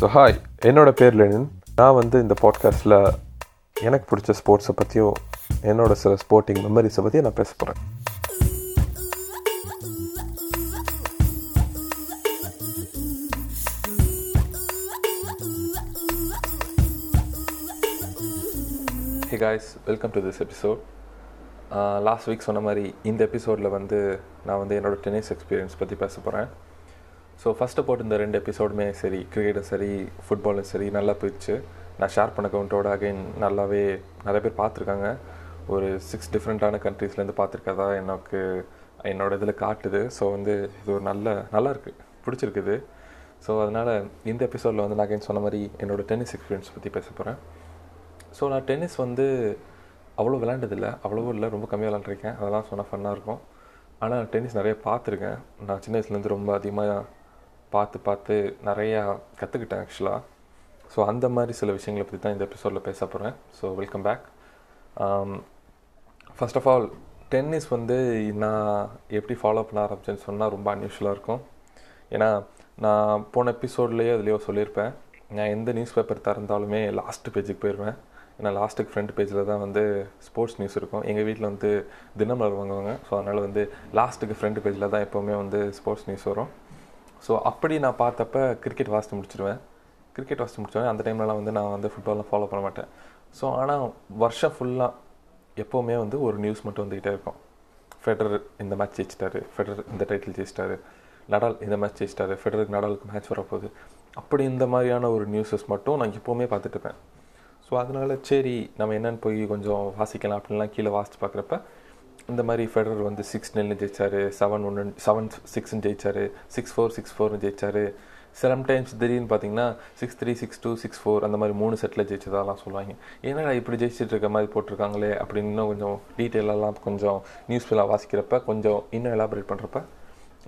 So hi என்னோட பேர் Lenin நான் வந்து இந்த பாட்காஸ்ட்டில் எனக்கு பிடிச்ச ஸ்போர்ட்ஸை பற்றியும் என்னோட சில ஸ்போர்ட்டிங் மெமரிஸை பற்றியும் நான் பேச போகிறேன் hey guys welcome to this episode last week சொன்ன மாதிரி இந்த எபிசோடில் வந்து நான் வந்து என்னோடய டென்னிஸ் எக்ஸ்பீரியன்ஸ் பற்றி பேச போகிறேன் ஸோ ஃபஸ்ட்டு போட்டு இந்த ரெண்டு எபிசோடுமே சரி கிரிக்கெட்டும் சரி ஃபுட்பாலும் சரி நல்லா போயிடுச்சு. நான் ஷேர் பண்ண கவுண்டோட அகைன் நல்லாவே நிறைய பேர் பார்த்துருக்காங்க. ஒரு சிக்ஸ் டிஃப்ரெண்ட்டான கண்ட்ரீஸ்லேருந்து பார்த்துருக்கதா எனக்கு என்னோடய இதில் காட்டுது. ஸோ வந்து இது ஒரு நல்ல நல்லா இருக்குது பிடிச்சிருக்குது. ஸோ அதனால் இந்த எபிசோடில் வந்து நான் அகைன் சொன்ன மாதிரி என்னோடய டென்னிஸ் எக்ஸ்பீரியன்ஸ் பற்றி பேச போகிறேன் ஸோ நான் டென்னிஸ் வந்து அவ்வளோ விளாண்டதில்லை அவ்வளோ இல்லை ரொம்ப கம்மியாக விளாண்டுருக்கேன் அதெல்லாம் சொன்னால் ஃபன்னாக இருக்கும். ஆனால் டென்னிஸ் நிறைய பார்த்துருக்கேன். நான் சின்ன வயசுலேருந்து ரொம்ப அதிகமாக பார்த்து பார்த்து நிறையா கற்றுக்கிட்டேன் ஆக்சுவலாக ஸோ அந்த மாதிரி சில விஷயங்களை பற்றி தான் இந்த எபிசோடில் பேச போகிறேன் so welcome back first of all tennis வந்து நான் எப்படி ஃபாலோ பண்ண ஆரம்பிச்சேன்னு சொன்னால் ரொம்ப அன்யூஷுவலாக இருக்கும். ஏன்னா நான் போன எபிசோட்லேயே அதுலேயோ சொல்லியிருப்பேன். நான் எந்த நியூஸ் பேப்பர் திறந்தாலுமே லாஸ்ட் பேஜுக்கு போயிடுவேன் ஏன்னா லாஸ்ட்டுக்கு ஃப்ரண்ட் பேஜில் தான் வந்து ஸ்போர்ட்ஸ் நியூஸ் இருக்கும். எங்கள் வீட்டில் வந்து தினமலர் வாங்குவாங்க. ஸோ அதனால் வந்து லாஸ்ட்டுக்கு ஃப்ரண்ட் பேஜில் தான் எப்போவுமே வந்து ஸ்போர்ட்ஸ் நியூஸ் வரும். ஸோ அப்படி நான் பார்த்தப்ப கிரிக்கெட் வாசித்து முடிச்சிடுவேன் கிரிக்கெட் வாசித்து முடிச்சோடனே அந்த டைம்லலாம் வந்து நான் வந்து ஃபுட்பால்லாம் ஃபாலோ பண்ண மாட்டேன். ஸோ ஆனால் வருஷம் ஃபுல்லாக எப்போவுமே வந்து ஒரு நியூஸ் மட்டும் வந்துக்கிட்டே இருக்கும். ஃபெடரர் இந்த மேட்ச் ஜெயிச்சிட்டாரு. ஃபெடரர் இந்த டைட்டில் ஜெயிச்சிட்டாரு. நடால் இந்த மேட்ச் ஜெயிச்சிட்டாரு. ஃபெடரருக்கு நடாலுக்கு மேட்ச் வரப்போகுது. அப்படி இந்த மாதிரியான ஒரு நியூஸஸ் மட்டும் நான் எப்போவுமே பார்த்துட்டு இருப்பேன். ஸோ அதனால் சரி நம்ம என்னென்னு போய் கொஞ்சம் வாசிக்கலாம் அப்படின்லாம் கீழே வாசித்து பார்க்குறப்ப இந்த மாதிரி ஃபெடரர் வந்து சிக்ஸ் நெல்னு ஜெயிச்சார் செவன் ஒன்று செவன் சிக்ஸ்னு ஜெயிச்சார் சிக்ஸ் ஃபோர் சிக்ஸ் ஃபோர்னு ஜெயிச்சார். சம்டைம்ஸ் திடீர்னு பார்த்தீங்கன்னா six three six two six four அந்த மாதிரி மூணு செட்டில் ஜெயிச்சதாலாம் சொல்லுவாங்க. ஏன்னா இப்படி ஜெயிச்சிட்டு இருக்க மாதிரி போட்டிருக்காங்களே? அப்படின்னு இன்னும் கொஞ்சம் டீட்டெயிலெல்லாம் கொஞ்சம் நியூஸ் வாசிக்கிறப்ப கொஞ்சம் இன்னும் எலாபரேட் பண்ணுறப்ப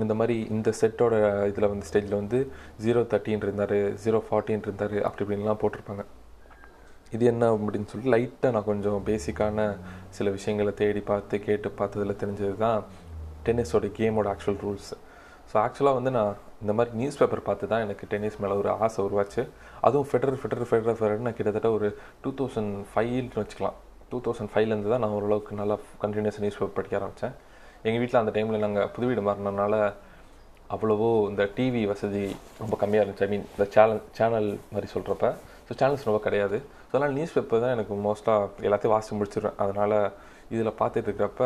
இந்த மாதிரி இந்த செட்டோட இதில் வந்து ஸ்டேஜில் வந்து ஜீரோ தேர்ட்டின் இருந்தார் ஜீரோ ஃபார்ட்டின் இருந்தார் அப்படி இப்படின்லாம் போட்டிருப்பாங்க. இது என்ன அப்படின்னு சொல்லிட்டு லைட்டாக நான் கொஞ்சம் பேசிக்கான சில விஷயங்களை தேடி பார்த்து கேட்டு பார்த்ததில் தெரிஞ்சது தான் டென்னிஸோட கேமோட ஆக்சுவல் ரூல்ஸ் ஸோ ஆக்சுவலாக வந்து நான் இந்த மாதிரி நியூஸ் பேப்பர் பார்த்து தான் எனக்கு டென்னிஸ் மேலே ஒரு ஆசை உருவாச்சு. அதுவும் ஃபெடர் ஃபெடர் ஃபெடர் ஃபெடர்னு கிட்டத்தட்ட ஒரு டூ தௌசண்ட் ஃபைவ்னு வச்சுக்கலாம். டூ தௌசண்ட் ஃபைவ்லேருந்து தான் நான் ஓரளவுக்கு நல்லா கண்டினியூஸாக நியூஸ் பேப்பர் படிக்க ஆரம்பித்தேன் எங்கள் வீட்டில் அந்த டைமில் நாங்கள் புது வீடு மாறினதுனால அவ்வளவோ இந்த டிவி வசதி ரொம்ப கம்மியாக இருந்துச்சு. ஐ மீன் இந்த சேனல் சேனல் மாதிரி சொல்கிறப்ப ஸோ சேனல்ஸ் ரொம்ப கிடையாது. ஸோ அதனால் நியூஸ் பேப்பர் தான் எனக்கு மோஸ்ட்டாக எல்லாத்தையும் வாசித்து முடிச்சிடுவேன் அதனால் இதில் பார்த்துட்டு இருக்கிறப்ப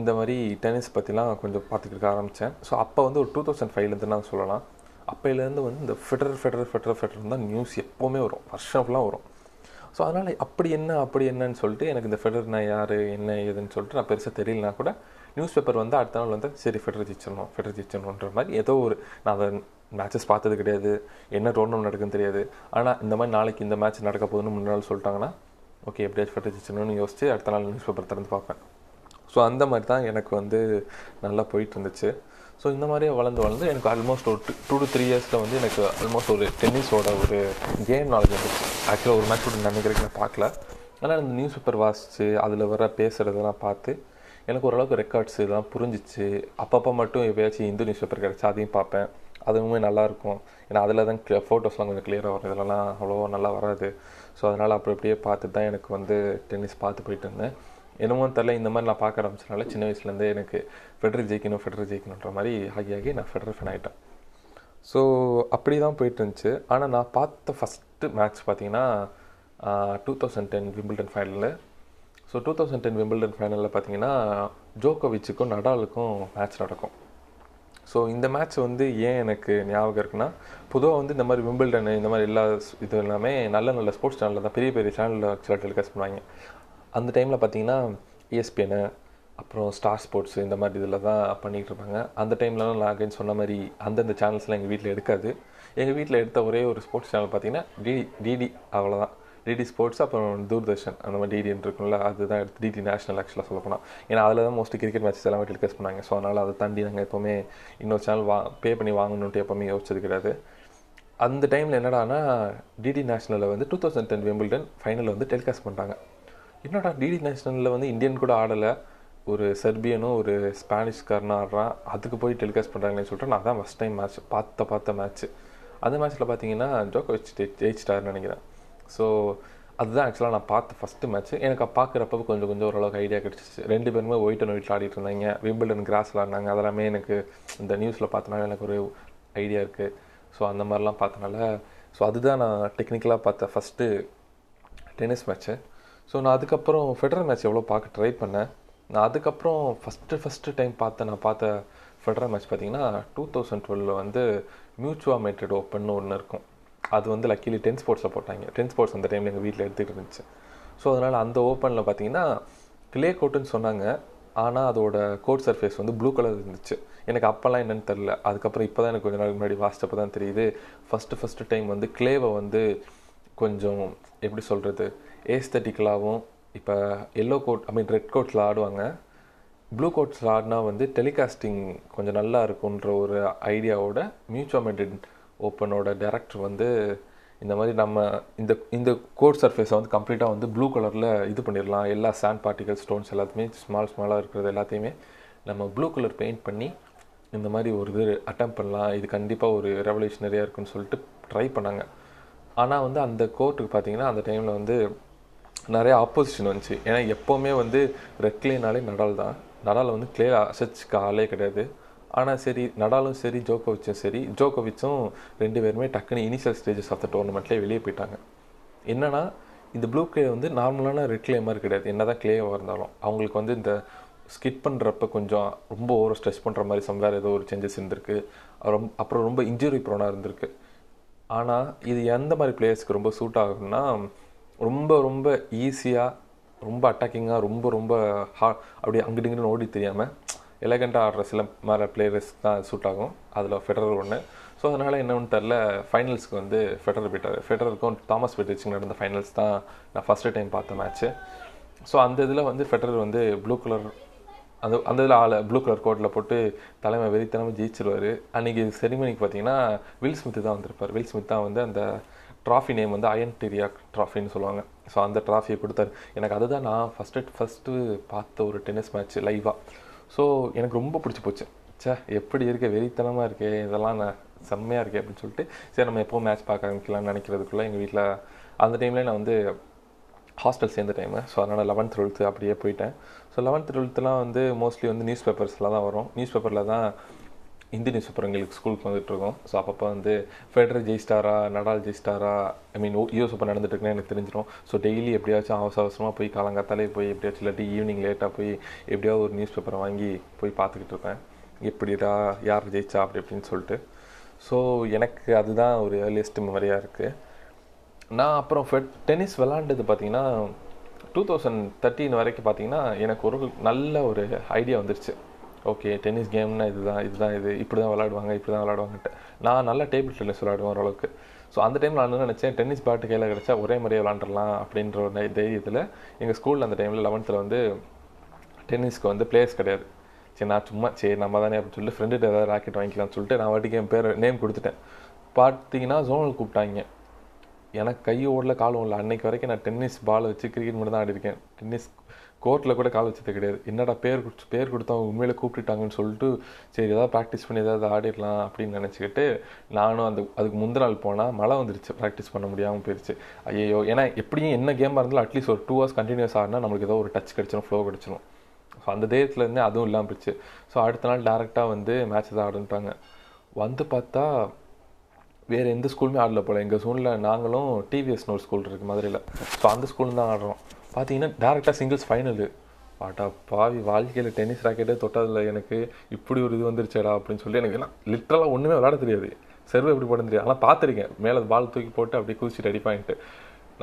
இந்த மாதிரி டென்னிஸ் பற்றிலாம் கொஞ்சம் பார்த்துக்கிட்டு ஆரம்பித்தேன் ஸோ அப்போ வந்து ஒரு டூ தௌசண்ட் ஃபைவ்லேருந்து நான் சொல்லலாம். அப்போலேருந்து வந்து இந்த ஃபெடரர் ஃபெடரர் ஃபெடரர் ஃபெடரர் தான் நியூஸ் எப்போவுமே வரும். வருஷம் ஃபுல்லாக வரும். ஸோ அதனால் அப்படி என்ன அப்படி என்னன்னு சொல்லிட்டு எனக்கு இந்த ஃபெடர்னா யார் என்ன ஏதுன்னு சொல்லிட்டு நான் பெருசாக தெரியலனா கூட நியூஸ் பேப்பர் வந்து அடுத்த நாள் வந்து சரி ஃபெடர் ஜெயிச்சிடணும் ஃபெடர் ஜெயிச்சிடணுன்ற மாதிரி ஏதோ ஒரு நான் அதை மேட்சஸ் பார்த்தது கிடையாது. என்ன டோர்னமெண்ட் நடக்குன்னு தெரியாது. ஆனால் இந்த மாதிரி நாளைக்கு இந்த மேட்ச் நடக்க போகுதுன்னு முன்னாள் சொல்லிட்டாங்கன்னா ஓகே எப்படியாச்சும் ஃபெடர் ஜெயிச்சிடணும்னு யோசிச்சு அடுத்த நாள் நியூஸ் பேப்பர் திறந்து பார்ப்பேன். ஸோ அந்த மாதிரி தான் எனக்கு வந்து நல்லா போயிட்டு இருந்துச்சு. ஸோ இந்த மாதிரியே வளர்ந்து வளர்ந்து எனக்கு ஆல்மோஸ்ட் ஒரு டூ டு த்ரீ இயர்ஸில் வந்து எனக்கு ஆல்மோஸ்ட் ஒரு டென்னிஸோட ஒரு கேம் நாலேஜ் வந்துச்சு. ஆக்சுவலாக ஒரு மேட்ச் கூட நினைக்கிறேன் நான் பார்க்கல. ஆனால் இந்த நியூஸ் பேப்பர் வாசித்து அதில் வர பேசுகிறதெல்லாம் பார்த்து எனக்கு ஓரளவுக்கு ரெக்கார்ட்ஸ் இதெல்லாம் புரிஞ்சிச்சு. அப்பப்போ மட்டும் எப்பயாச்சும் இந்து நியூஸ் பேப்பர் கிடச்சா அதையும் பார்ப்பேன். அதுவுமே நல்லாயிருக்கும். ஏன்னா அதில் தான் ஃபோட்டோஸ்லாம் கொஞ்சம் கிளியராக வரும் இதெல்லாம் அவ்வளோவா நல்லா வராது. ஸோ அதனால் அப்படி அப்படியே பார்த்து தான் எனக்கு வந்து டென்னிஸ் பார்த்து போயிட்டு இருந்தேன். என்னமோ தெரில இந்த மாதிரி நான் பார்க்க ஆரம்பிச்சனால சின்ன வயசுலேருந்தே எனக்கு ஃபெடரல் ஜெயிக்கணும் ஃபெடரல் ஜெயிக்கணுன்ற மாதிரி ஆகி ஆகி நான் ஃபெடரல் ஃபேன் ஆகிட்டேன் ஸோ அப்படி தான் போயிட்டு இருந்துச்சு. ஆனால் நான் பார்த்த ஃபஸ்ட்டு மேட்ச் பார்த்தீங்கன்னா two thousand ten Wimbledon ஃபைனலில் so two thousand ten Wimbledon ஃபைனலில் பார்த்தீங்கன்னா ஜோக்கோவிச்சுக்கும் நடாலுக்கும் மேட்ச் நடக்கும். ஸோ இந்த மேட்ச் வந்து ஏன் எனக்கு ஞாபகம் இருக்குன்னா பொதுவாக வந்து இந்த மாதிரி விம்பிள்டனு இந்த மாதிரி எல்லா இது எல்லாமே நல்ல நல்ல ஸ்போர்ட்ஸ் சேனலில் தான் பெரிய பெரிய சேனலில் ஆக்சுவலாக டெலிகாஸ்ட் பண்ணுவாங்க. அந்த டைமில் பார்த்தீங்கன்னா இஎஸ்பிஎனு அப்புறம் ஸ்டார் ஸ்போர்ட்ஸ் இந்த மாதிரி இதில் தான் பண்ணிகிட்டு இருப்பாங்க. அந்த டைம்லலாம் நான் அகைன் சொன்ன மாதிரி அந்தந்த சேனல்ஸ்லாம் எங்கள் வீட்டில் எடுக்காது. எங்கள் வீட்டில் எடுத்த ஒரே ஒரு ஸ்போர்ட்ஸ் சேனல் பார்த்தீங்கன்னா டிடி டிடி அவ்வளோதான் டிடி ஸ்போர்ட்ஸ் அப்புறம் தூர்தர்ஷன் அந்த மாதிரி டிடின்னு இருக்கும்ல அதுதான் எடுத்து டிடி நேஷனல் ஆக்சுவலாக சொல்ல போனால் ஏன்னா அதில் தான் மோஸ்ட்லி கிரிக்கெட் மேட்சஸ் எல்லாமே டெலிகாஸ்ட் பண்ணாங்க. ஸோ அதனால் அதை தாண்டி நாங்கள் எப்போவுமே இன்னொரு சேனல் வா பே பண்ணி வாங்கணுன்ட்டு எப்போவுமே யோசிச்சது கிடையாது. அந்த டைமில் என்னடானா டிடி நேஷனலில் வந்து டூ தௌசண்ட் டென் விம்பிள்டன் ஃபைனலில் வந்து டெலிகாஸ்ட் பண்ணுறாங்க என்னடா டிடி நேஷனலில் வந்து இந்தியன் கூட ஆடலை. ஒரு செர்பியனும் ஒரு ஸ்பானிஷ்காரனும் ஆடுறான். அதுக்கு போய் டெலிகாஸ்ட் பண்ணுறாங்களேன்னு சொல்லிட்டு நான் தான் ஃபஸ்ட் டைம் மேட்ச் பார்த்த பார்த்த மேட்ச்சு அந்த மேட்ச்சில் பார்த்தீங்கன்னா ஜோக்கோவிச் ஜெயிச்சிட்டாருன்னு நினைக்கிறேன். ஸோ அதுதான் ஆக்சுவலாக நான் பார்த்த ஃபஸ்ட்டு மேட்ச் எனக்கு பார்க்குறப்ப கொஞ்சம் கொஞ்சம் ஓரளவுக்கு ஐடியா கிடச்சிச்சு. ரெண்டு பேருமே ஒயிட் அண்ட் ஒயிட் ஆடிட்டு இருந்தாங்க. விம்பிள்டன் கிராஸ் ஆடினாங்க. அதெல்லாமே எனக்கு இந்த நியூஸில் பார்த்தனால எனக்கு ஒரு ஐடியா இருக்குது ஸோ அந்த மாதிரிலாம் பார்த்தனால ஸோ அதுதான் நான் டெக்னிக்கலாக பார்த்த ஃபஸ்ட்டு டென்னிஸ் மேட்ச்சு ஸோ நான் அதுக்கப்புறம் ஃபெடரல் மேட்ச் எவ்வளோ பார்க்க ட்ரை பண்ணேன். நான் அதுக்கப்புறம் ஃபஸ்ட்டு ஃபஸ்ட்டு டைம் பார்த்த நான் பார்த்த ஃபெடரல் மேட்ச் பார்த்தீங்கன்னா டூ தௌசண்ட் டுவெலில் வந்து மியூச்சுவா மேட்டட் ஓப்பன் ஒன்று இருக்கும். அது வந்து லக்கிலி டென் ஸ்போர்ட்ஸில் போட்டாங்க. டென் ஸ்போர்ட்ஸ் அந்த டைமில் எங்கள் வீட்டில் எடுத்துகிட்டு இருந்துச்சு. ஸோ அதனால் அந்த ஓப்பனில் பார்த்தீங்கன்னா கிளே கோட்டுன்னு சொன்னாங்க. ஆனால் அதோட கோட் சர்ஃபேஸ் வந்து ப்ளூ கலர் இருந்துச்சு. எனக்கு அப்போல்லாம் என்னென்னு தெரில அதுக்கப்புறம் இப்போ தான் எனக்கு கொஞ்ச நாள் முன்னாடி வாசிச்சப்போ தான் தெரியுது. ஃபஸ்ட்டு ஃபஸ்ட்டு டைம் வந்து கிளேவை வந்து கொஞ்சம் எப்படி சொல்கிறது ஏஸ்தட்டிக்கலாகவும் இப்போ yellow court I mean red கோட்ஸில் ஆடுவாங்க. ப்ளூ கோட்ஸில் ஆடினா வந்து டெலிகாஸ்டிங் கொஞ்சம் நல்லா இருக்குன்ற ஒரு ஐடியாவோட மியூச்சுவல் ஓப்பனோட டேரக்டர் வந்து இந்த மாதிரி நம்ம இந்த இந்த கோட் சர்ஃபேஸை வந்து கம்ப்ளீட்டாக வந்து ப்ளூ கலரில் இது பண்ணிடலாம். எல்லா சாண்ட் பார்ட்டிகல் ஸ்டோன்ஸ் எல்லாத்தையுமே ஸ்மால் ஸ்மாலாக இருக்கிறது எல்லாத்தையுமே நம்ம ப்ளூ கலர் பெயிண்ட் பண்ணி இந்த மாதிரி ஒரு இது அட்டம் பண்ணலாம். இது கண்டிப்பாக ஒரு ரெவல்யூஷனரியாக இருக்குன்னு சொல்லிட்டு ட்ரை பண்ணாங்க. ஆனால் வந்து அந்த கோர்ட்டுக்கு பார்த்தீங்கன்னா அந்த டைமில் வந்து நிறைய ஆப்போசிஷன் வந்துச்சு. ஏன்னா எப்போவுமே வந்து ரெட் கிளேனாலே நடால் தான். நடால் வந்து கிளே அசைச்சிக்க ஆளே கிடையாது. ஆனால் சரி நடாலும் சரி ஜோக்கோவிச்சும் சரி ஜோக்கோவிச்சும் ரெண்டு பேருமே டக்குன்னு இனிஷியல் ஸ்டேஜஸ் ஆஃப் த டோர்னமெண்ட்லேயே வெளியே போயிட்டாங்க. என்னென்னா இந்த ப்ளூ கிளே வந்து நார்மலான ரெட் கிளே மாதிரி கிடையாது. என்ன தான் கிளேவாக இருந்தாலும். அவங்களுக்கு வந்து இந்த ஸ்கிட் பண்ணுறப்ப கொஞ்சம் ரொம்ப ஓவர் ஸ்ட்ரெஸ் பண்ணுற மாதிரி சம் வேறு ஏதோ ஒரு சேஞ்சஸ் இருந்திருக்கு. ரொம்ப அப்புறம் ரொம்ப இன்ஜுரி ப்ரோனாக இருந்திருக்கு. ஆனால் இது எந்த மாதிரி பிளேயர்ஸ்க்கு ரொம்ப சூட் ஆகும்னா ரொம்ப ரொம்ப ஈஸியாக ரொம்ப அட்டாக்கிங்காக ரொம்ப ரொம்ப ஹா அப்படி அங்கிட்டு இங்கிட்டு ஓடி தெரியாமல் எலகண்ட்டாக ஆடுற சில மாதிரி பிளேயர்ஸ் தான் சூட் ஆகும். அதில் ஃபெடரர் ஒன்று ஸோ அதனால் என்னன்னு தெரில ஃபைனல்ஸ்க்கு வந்து ஃபெடரர் போயிட்டார். ஃபெடரருக்கும் தாமஸ் பெட்ரிச்சுக்கு நடந்த ஃபைனல்ஸ் தான் நான் ஃபஸ்ட்டு டைம் பார்த்த மேட்ச்சு ஸோ அந்த இதில் வந்து ஃபெடரர் வந்து ப்ளூ கலர் அந்த அந்த இதில் ஆளை ப்ளூ கலர் கோட்டில் போட்டு தலைமை வெறித்தனமாக ஜெயிச்சிருவார். அன்றைக்கி செரிமனிக்கு பார்த்தீங்கன்னா வில் ஸ்மித்து தான் வந்திருப்பார். வில் ஸ்மித் தான் வந்து அந்த ட்ராஃபி நேம் வந்து அயன் டெரியா ட்ராஃபின்னு சொல்லுவாங்க. ஸோ அந்த ட்ராஃபியை கொடுத்தாரு. எனக்கு அதுதான் நான் ஃபஸ்ட்டு ஃபஸ்ட்டு பார்த்த ஒரு டென்னிஸ் மேட்ச் லைவாக ஸோ எனக்கு ரொம்ப பிடிச்சி போச்சு. சே எப்படி இருக்க? வெறித்தனமாக இருக்கே இதெல்லாம் நான் செம்மையாக இருக்கே அப்படின்னு சொல்லிட்டு சரி நம்ம எப்போ மேட்ச் பார்க்க ஆரம்பிக்கலாம்னு நினைக்கிறதுக்குள்ளே எங்கள் வீட்டில் அந்த டைம்லேயே நான் வந்து ஹாஸ்டல் சேர்ந்த டைமு ஸோ அதனால் லெவன்த் டுவெல்த்து அப்படியே போயிட்டேன். ஸோ லெவன்த் டுவெல்த்துலாம் வந்து மோஸ்ட்லி வந்து நியூஸ் பேப்பர்ஸில் தான் வரும். நியூஸ் பேப்பரில் தான் இந்தி நியூஸ் பேப்பர் எங்களுக்கு ஸ்கூலுக்கு வந்துட்டுருக்கோம் ஸோ அப்பப்போ வந்து ஃபெடரல் ஜெயிஸ்டாரா நடால் ஜெயிஸ்டாரா ஐ மீன் யூஎஸ் ஓப்பன் நடந்துட்டுருக்குன்னு எனக்கு தெரிஞ்சிடும் ஸோ டெய்லி எப்படியாச்சும் அவசர அவசரமாக போய் காலங்காத்தாலே போய் எப்படியாச்சும் இல்லாட்டி ஈவினிங் லேட்டாக போய் எப்படியாவது ஒரு நியூஸ் பேப்பரை வாங்கி போய் பார்த்துக்கிட்டு இருப்பேன். எப்படிடா யார் ஜெயிச்சா? அப்படி அப்படின்னு சொல்லிட்டு. ஸோ எனக்கு அதுதான் ஒரு ஏர்லியஸ்ட் மெமரியாக இருக்குது நான் அப்புறம் ஃபெட் டென்னிஸ் விளாண்டது பார்த்தீங்கன்னா டூ தௌசண்ட் தேர்ட்டின் வரைக்கும் பார்த்தீங்கன்னா எனக்கு ஒரு நல்ல ஒரு ஐடியா வந்துருச்சு. ஓகே டென்னிஸ் கேம்னா இதுதான் இதுதான் இது இப்படி தான் விளாடுவாங்க இப்படி தான் விளாடுவாங்கன்ட்டு நான் நல்ல டேபிள் டென்னிஸ் விளாடுவேன் ஓரளவுக்கு. ஸோ அந்த டைமில் நான் என்ன நினச்சேன் டென்னிஸ் பேட்டு கையில் கிடச்சா ஒரே மாதிரியே விளாண்டுடலாம் அப்படின்ற ஒரு தைரியத்தில் எங்கள் ஸ்கூலில் அந்த டைமில் லெவன்த்தில் வந்து டென்னிஸ்க்கு வந்து பிளேயர்ஸ் கிடையாது. சரி நான் சும்மா சரி நம்ம தானே அப்படின்னு சொல்லிட்டு ஃப்ரெண்டுகிட்ட ஏதாவது ராக்கெட் வாங்கிக்கலாம்னு சொல்லிட்டு நான் வாட்டிக்கு என் பேர் நேம் கொடுத்துட்டேன். பார்த்தீங்கன்னா ஜோனல் கூப்பிட்டாங்க. எனக்கு கை ஓடல காலும் ஓடல. அன்னைக்கு வரைக்கும் நான் டென்னிஸ் பால் வச்சு கிரிக்கெட் மட்டும் தான் ஆடிருக்கேன் டென்னிஸ் கோர்ட்டில் கூட கால் வச்சது கிடையாது. என்னடா பேர் கொடுத்து பேர் கொடுத்தவங்க உண்மையில கூப்பிட்டுட்டாங்கன்னு சொல்லிட்டு சரி ஏதாவது ப்ராக்டிஸ் பண்ணி ஏதாவது ஆடிடலாம் அப்படின்னு நினச்சிக்கிட்டு நானும் அந்த அதுக்கு முந்தின நாள் போனால் மழை வந்துருச்சு. ப்ராக்டிஸ் பண்ண முடியாமல் போயிடுச்சு ஐயோ ஏன்னா எப்படியும் என்ன கேமாக இருந்தாலும் அட்லீஸ்ட் ஒரு டூ ஹவர்ஸ் கண்டினியூஸ் ஆடினா நம்மளுக்கு ஏதோ ஒரு டச் கிடச்சிடும் ஃப்ளோ கிடச்சிடும் ஸோ அந்த தைரியத்துலேருந்தே அதுவும் இல்லாமல் போயிடுச்சு ஸோ அடுத்த நாள் டேரெக்டாக வந்து மேட்ச் தான் ஆடுன்ட்டாங்க. வந்து பார்த்தா வேறு எந்த ஸ்கூலுமே ஆடல போல். எங்கள் ஸ்கூலில் நாங்களும் டிவிஎஸ்னு ஒரு ஸ்கூல் இருக்குது மதுரையில். ஸோ அந்த ஸ்கூல் தான் ஆடுறோம். பார்த்தீங்கன்னா டேரெக்டாக சிங்கிள்ஸ் ஃபைனலு பாட்டா பாவி வாழ்க்கையில் டென்னிஸ் ராக்கெட்டே தொட்டதில்ல எனக்கு. இப்படி ஒரு இது வந்துருச்சேடா அப்படின்னு சொல்லி எனக்கு எல்லாம் லிட்டரலாக ஒன்றுமே விளாட தெரியாது. சர்வ் எப்படி போட தெரியாது. ஆனால் பார்த்துருக்கேன் மேலே பால் தூக்கி போட்டு அப்படியே குதிச்சு ரெடி பண்ணிட்டு.